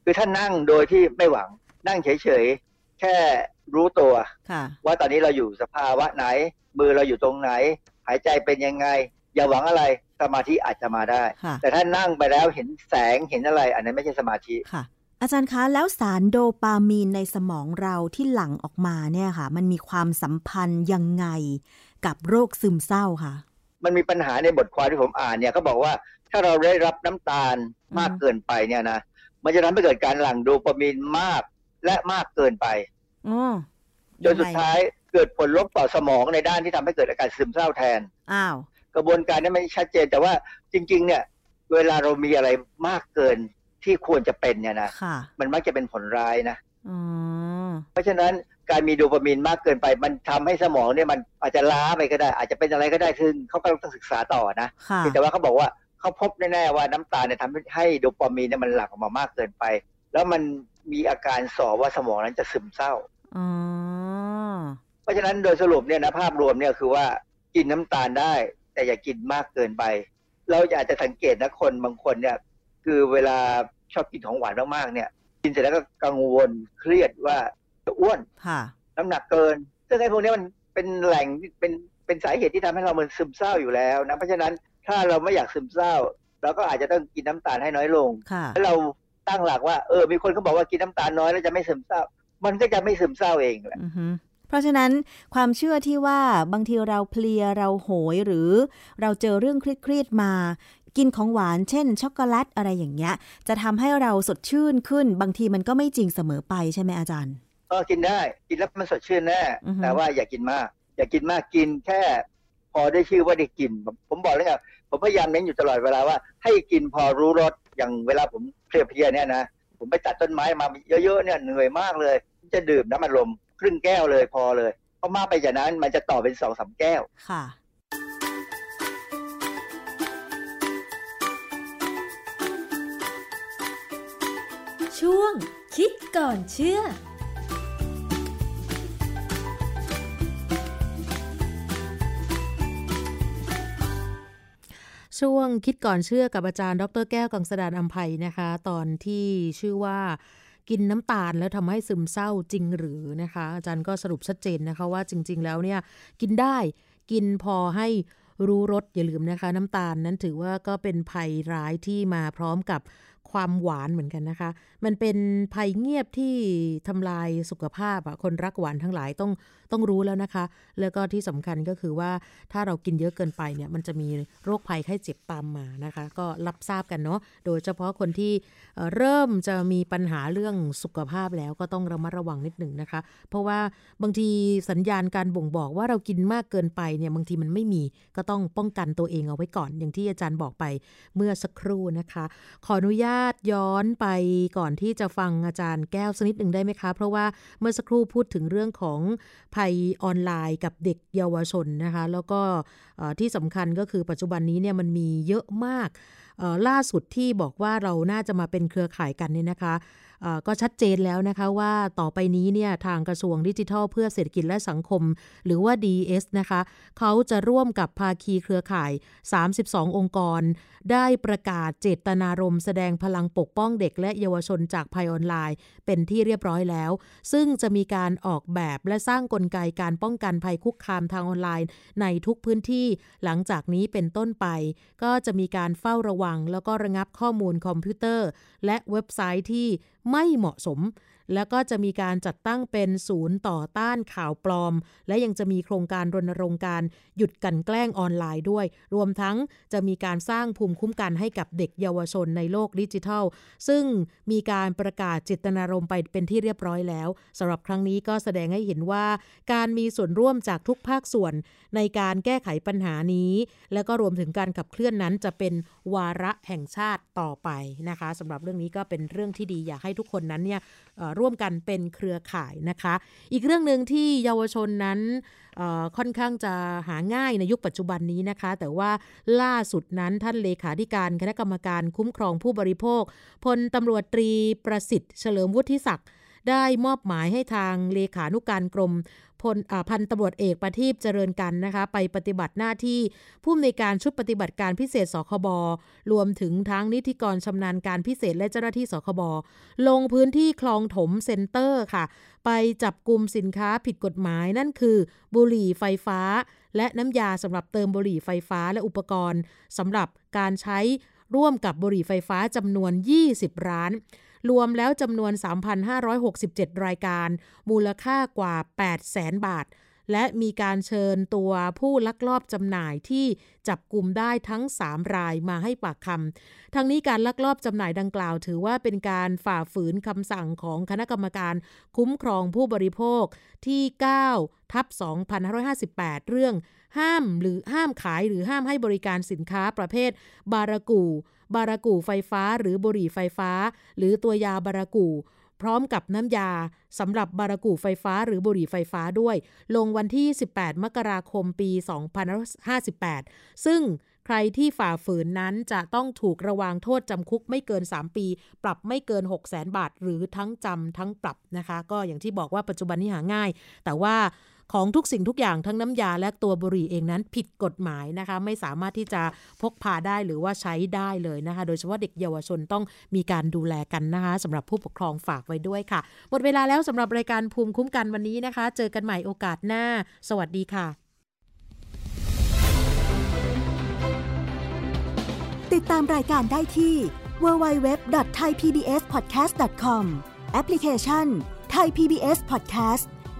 คือถ้านั่งโดยที่ไม่หวังนั่งเฉยๆแค่รู้ตัวว่าตอนนี้เราอยู่สภาวะไหน มือเราอยู่ตรงไหน หายใจเป็นยังไง อย่าหวังอะไรสมาธิอาจจะมาได้ แต่ถ้านั่งไปแล้วเห็นแสงเห็นอะไร อันนั้นไม่ใช่สมาธิค่ะ อาจารย์คะแล้วสารโดปามีนในสมองเราที่หลั่งออกมาเนี่ยค่ะ มันมีความสัมพันธ์ยังไงกับโรคซึมเศร้าค่ะ มันมีปัญหาในบทความที่ผมอ่านเนี่ยเขาบอกว่าถ้าเราได้รับน้ำตาลมากเกินไปเนี่ยนะมันจะทำให้เกิดการหลั่งโดปามีนมากและมากเกินไปจนสุดท้ายเกิดผลลบต่อสมองในด้านที่ทำให้เกิดอาการซึมเศร้าแทน อ้าว กระบวนการนี้ไม่ชัดเจน แต่ว่าจริง ๆ เนี่ย เวลาเรามีอะไรมากเกินที่ควรจะเป็นเนี่ยนะมันมักจะเป็นผลร้ายนะเพราะฉะนั้นการมีโดปามีนมากเกินไป มันทำให้สมองเนี่ยมันอาจจะล้าไปก็ได้ อาจจะเป็นอะไรก็ได้ซึ่งเขาก็ต้องศึกษาต่อนะแต่ว่าเขาบอกว่าเขาพบแน่ๆว่าน้ำตาลเนี่ยทำให้โดปามีนเนี่ยมันหลั่งออกมามากเกินไป แล้วมันมีอาการสอว่าสมองนั้นจะซึมเศร้าเพราะฉะนั้นโดยสรุปเนี่ยนะภาพรวมเนี่ยคือว่ากินน้ำตาลได้ แต่อย่ากินมากเกินไป เราอาจจะสังเกตนะคนบางคนเนี่ย คือเวลาชอบกินของหวานมากๆเนี่ย กินเสร็จแล้วก็กังวลเครียดว่าจะอ้วนน้ำหนักเกินซึ่งไอ้พวกนี้มันเป็นแหล่งเป็นเป็นสาเหตุที่ทำให้เรามันซึมเศร้าอยู่แล้วนะเพราะฉะนั้นถ้าเราไม่อยากซึมเศร้าเราก็อาจจะต้องกินน้ำตาลให้น้อยลงแล้วเราตั้งหลักว่าเออมีคนเขาบอกว่ากินน้ำตาลน้อยแล้วจะไม่ซึมเศร้า มันก็จะไม่ซึมเศร้าเองแหละเพ ราะฉะนั้นความเชื่อที่ว่าบางทีเราเพลียเราโหยหรือเราเจอเรื่องเครียดๆมา กินของหวานเช่น ช็อกโกแลตอะไรอย่างเงี้ย จะทำให้เราสดชื่นขึ้น บางทีมันก็ไม่จริงเสมอไปใช่ไหมอาจารย์ก็กินได้กินแล้วมันสดชื่นแน่แต่ว่าอย่ากินมาก อย่ากินมากกินแค่ พอได้ชื่อว่าได้กิน ผมบอกแล้วไงผมพยายามเน้นอยู่ตลอดเวลาว่า ให้กินพอรู้รสอย่างเวลาผมเพลียๆเนี่ยนะผมไปตัดต้นไม้มาเยอะๆเนี่ยเหนื่อยมากเลย จะดื่มน้ำมันลม ครึ่งแก้วเลยพอเลย เพราะมากไปจากนั้นมันจะต่อเป็นสองสาแก้วค่ะช่วงคิดก่อนเชื่อ ช่วงคิดก่อนเชื่อกับอาจารย์ ดรแก้วกังสดานอัมภัยนะคะ ตอนที่ชื่อว่า กินน้ำตาลแล้วทำให้ซึมเศร้าจริงหรือนะคะ อาจารย์ก็สรุปชัดเจนนะคะว่าจริง ๆ แล้วเนี่ยกินได้กินพอให้รู้รสอย่าลืมนะคะ น้ำตาลนั้นถือว่าก็เป็นภัยร้ายที่มาพร้อมกับความหวานเหมือนกันนะคะ มันเป็นภัยเงียบที่ทำลายสุขภาพอะคนรักหวานทั้งหลายต้อง ต้องรู้แล้วนะคะ แล้วก็ที่สำคัญก็คือว่าถ้าเรากินเยอะเกินไปเนี่ยมันจะมีโรคภัยไข้เจ็บตามมานะคะ ก็รับทราบกันเนาะโดยเฉพาะคนที่เริ่มจะมีปัญหาเรื่องสุขภาพแล้วก็ต้องระมัดระวังนิดหนึ่งนะคะ เพราะว่าบางทีสัญญาณการบ่งบอกว่าเรากินมากเกินไปเนี่ยบางทีมันไม่มีก็ต้องป้องกันตัวเองเอาไว้ก่อน อย่างที่อาจารย์บอกไปเมื่อสักครู่นะคะ ขออนุญาตย้อนไปก่อนที่จะฟังอาจารย์แก้วสักนิดหนึ่งได้ไหมคะ เพราะว่าเมื่อสักครู่พูดถึงเรื่องของภัยออนไลน์กับเด็กเยาวชนนะคะ แล้วก็ที่สำคัญก็คือปัจจุบันนี้เนี่ยมันมีเยอะมากล่าสุดที่บอกว่าเราน่าจะมาเป็นเครือข่ายกันเนี่ยนะคะ ก็ชัดเจนแล้วนะคะว่าต่อไปนี้เนี่ยทางกระทรวงดิจิทัล เพื่อเศรษฐกิจและสังคม หรือว่า DS นะคะเขาจะร่วมกับภาคีเครือข่าย 32 องค์กร ได้ประกาศเจตนารมณ์แสดงพลังปกป้องเด็กและเยาวชนจากภัยออนไลน์ เป็นที่เรียบร้อยแล้ว ซึ่งจะมีการออกแบบและสร้างกลไกการป้องกันภัยคุกคามทางออนไลน์ ในทุกพื้นที่หลังจากนี้เป็นต้นไป ก็จะมีการเฝ้าระวัง แล้วก็ระงับข้อมูลคอมพิวเตอร์ และเว็บไซต์ที่ไม่เหมาะสม แล้วก็จะมีการจัดตั้งเป็นศูนย์ต่อต้านข่าวปลอม และยังจะมีโครงการรณรงค์การหยุดกันแกล้งออนไลน์ด้วย รวมทั้งจะมีการสร้างภูมิคุ้มกันให้กับเด็กเยาวชนในโลกดิจิทัล ซึ่งมีการประกาศจิตนารมณ์ไปเป็นที่เรียบร้อยแล้วสำหรับครั้งนี้ก็แสดงให้เห็นว่า การมีส่วนร่วมจากทุกภาคส่วน ในการแก้ไขปัญหานี้ และก็รวมถึงการขับเคลื่อนนั้นจะเป็นวาระแห่งชาติต่อไปนะคะสำหรับเรื่องนี้ก็เป็นเรื่องที่ดีอยากให้ทุกคนนั้นเนี่ยร่วมกันเป็นเครือข่ายนะคะ อีกเรื่องหนึ่งที่เยาวชนนั้นค่อนข้างจะหาง่ายในยุคปัจจุบันนี้นะคะ แต่ว่าล่าสุดนั้นท่านเลขาธิการคณะกรรมการคุ้มครองผู้บริโภคพลตำรวจตรีประสิทธิ์เฉลิมวุฒิศักดิ์ ได้มอบหมายให้ทางเลขานุการกรมพลพันตำรวจเอกประทีปเจริญกันนะคะไปปฏิบัติหน้าที่ผู้อำนวยการชุดปฏิบัติการพิเศษสคบรวมถึงทั้งนิติกรชำนาญการพิเศษและเจ้าหน้าที่สคบลงพื้นที่คลองถมเซ็นเตอร์ค่ะ ไปจับกลุ่มสินค้าผิดกฎหมายนั่นคือบุหรี่ไฟฟ้า และน้ำยาสำหรับเติมบุหรี่ไฟฟ้าและอุปกรณ์สำหรับการใช้ร่วมกับบุหรี่ไฟฟ้าจำนวน 20 ร้าน รวมแล้วจำนวน 3,567 รายการ มูลค่ากว่า 800,000 บาท และมีการเชิญตัวผู้ลักลอบจำหน่ายที่จับกลุ่มได้ทั้ง 3 รายมาให้ปากคำทั้งนี้การลักลอบจำหน่ายดังกล่าว ถือว่าเป็นการฝ่าฝืนคำสั่งของคณะกรรมการคุ้มครองผู้บริโภคที่ 9 ทับ 2558 เรื่องห้ามหรือห้ามขายหรือห้ามให้บริการสินค้าประเภทบารากู บารากูไฟฟ้า หรือบุหรี่ไฟฟ้า หรือตัวยาบารากูพร้อมกับน้ำยาสำหรับบารากูไฟฟ้าหรือบุหรี่ไฟฟ้าด้วย ลงวันที่ 18 มกราคมปี2058 ซึ่งใครที่ฝ่าฝืนนั้นจะต้องถูกระวางโทษจำคุกไม่เกิน 3 ปี ปรับไม่เกิน 6 0 0 0 0 0บาท หรือทั้งจำทั้งปรับนะคะ ก็อย่างที่บอกว่าปัจจุบันนี้หาง่าย แต่ว่า ของทุกสิ่งทุกอย่างทั้งน้ำยาและตัวบุหรี่เองนั้นผิดกฎหมายนะคะ ไม่สามารถที่จะพกพาได้หรือว่าใช้ได้เลยนะคะ โดยเฉพาะเด็กเยาวชนต้องมีการดูแลกันนะคะสำหรับผู้ปกครองฝากไว้ด้วยค่ะ หมดเวลาแล้วสำหรับรายการภูมิคุ้มกันวันนี้นะคะ เจอกันใหม่โอกาสหน้า สวัสดีค่ะ ติดตามรายการได้ที่ www.thaipbspodcast.com แอปพลิเคชัน Thai PBS Podcast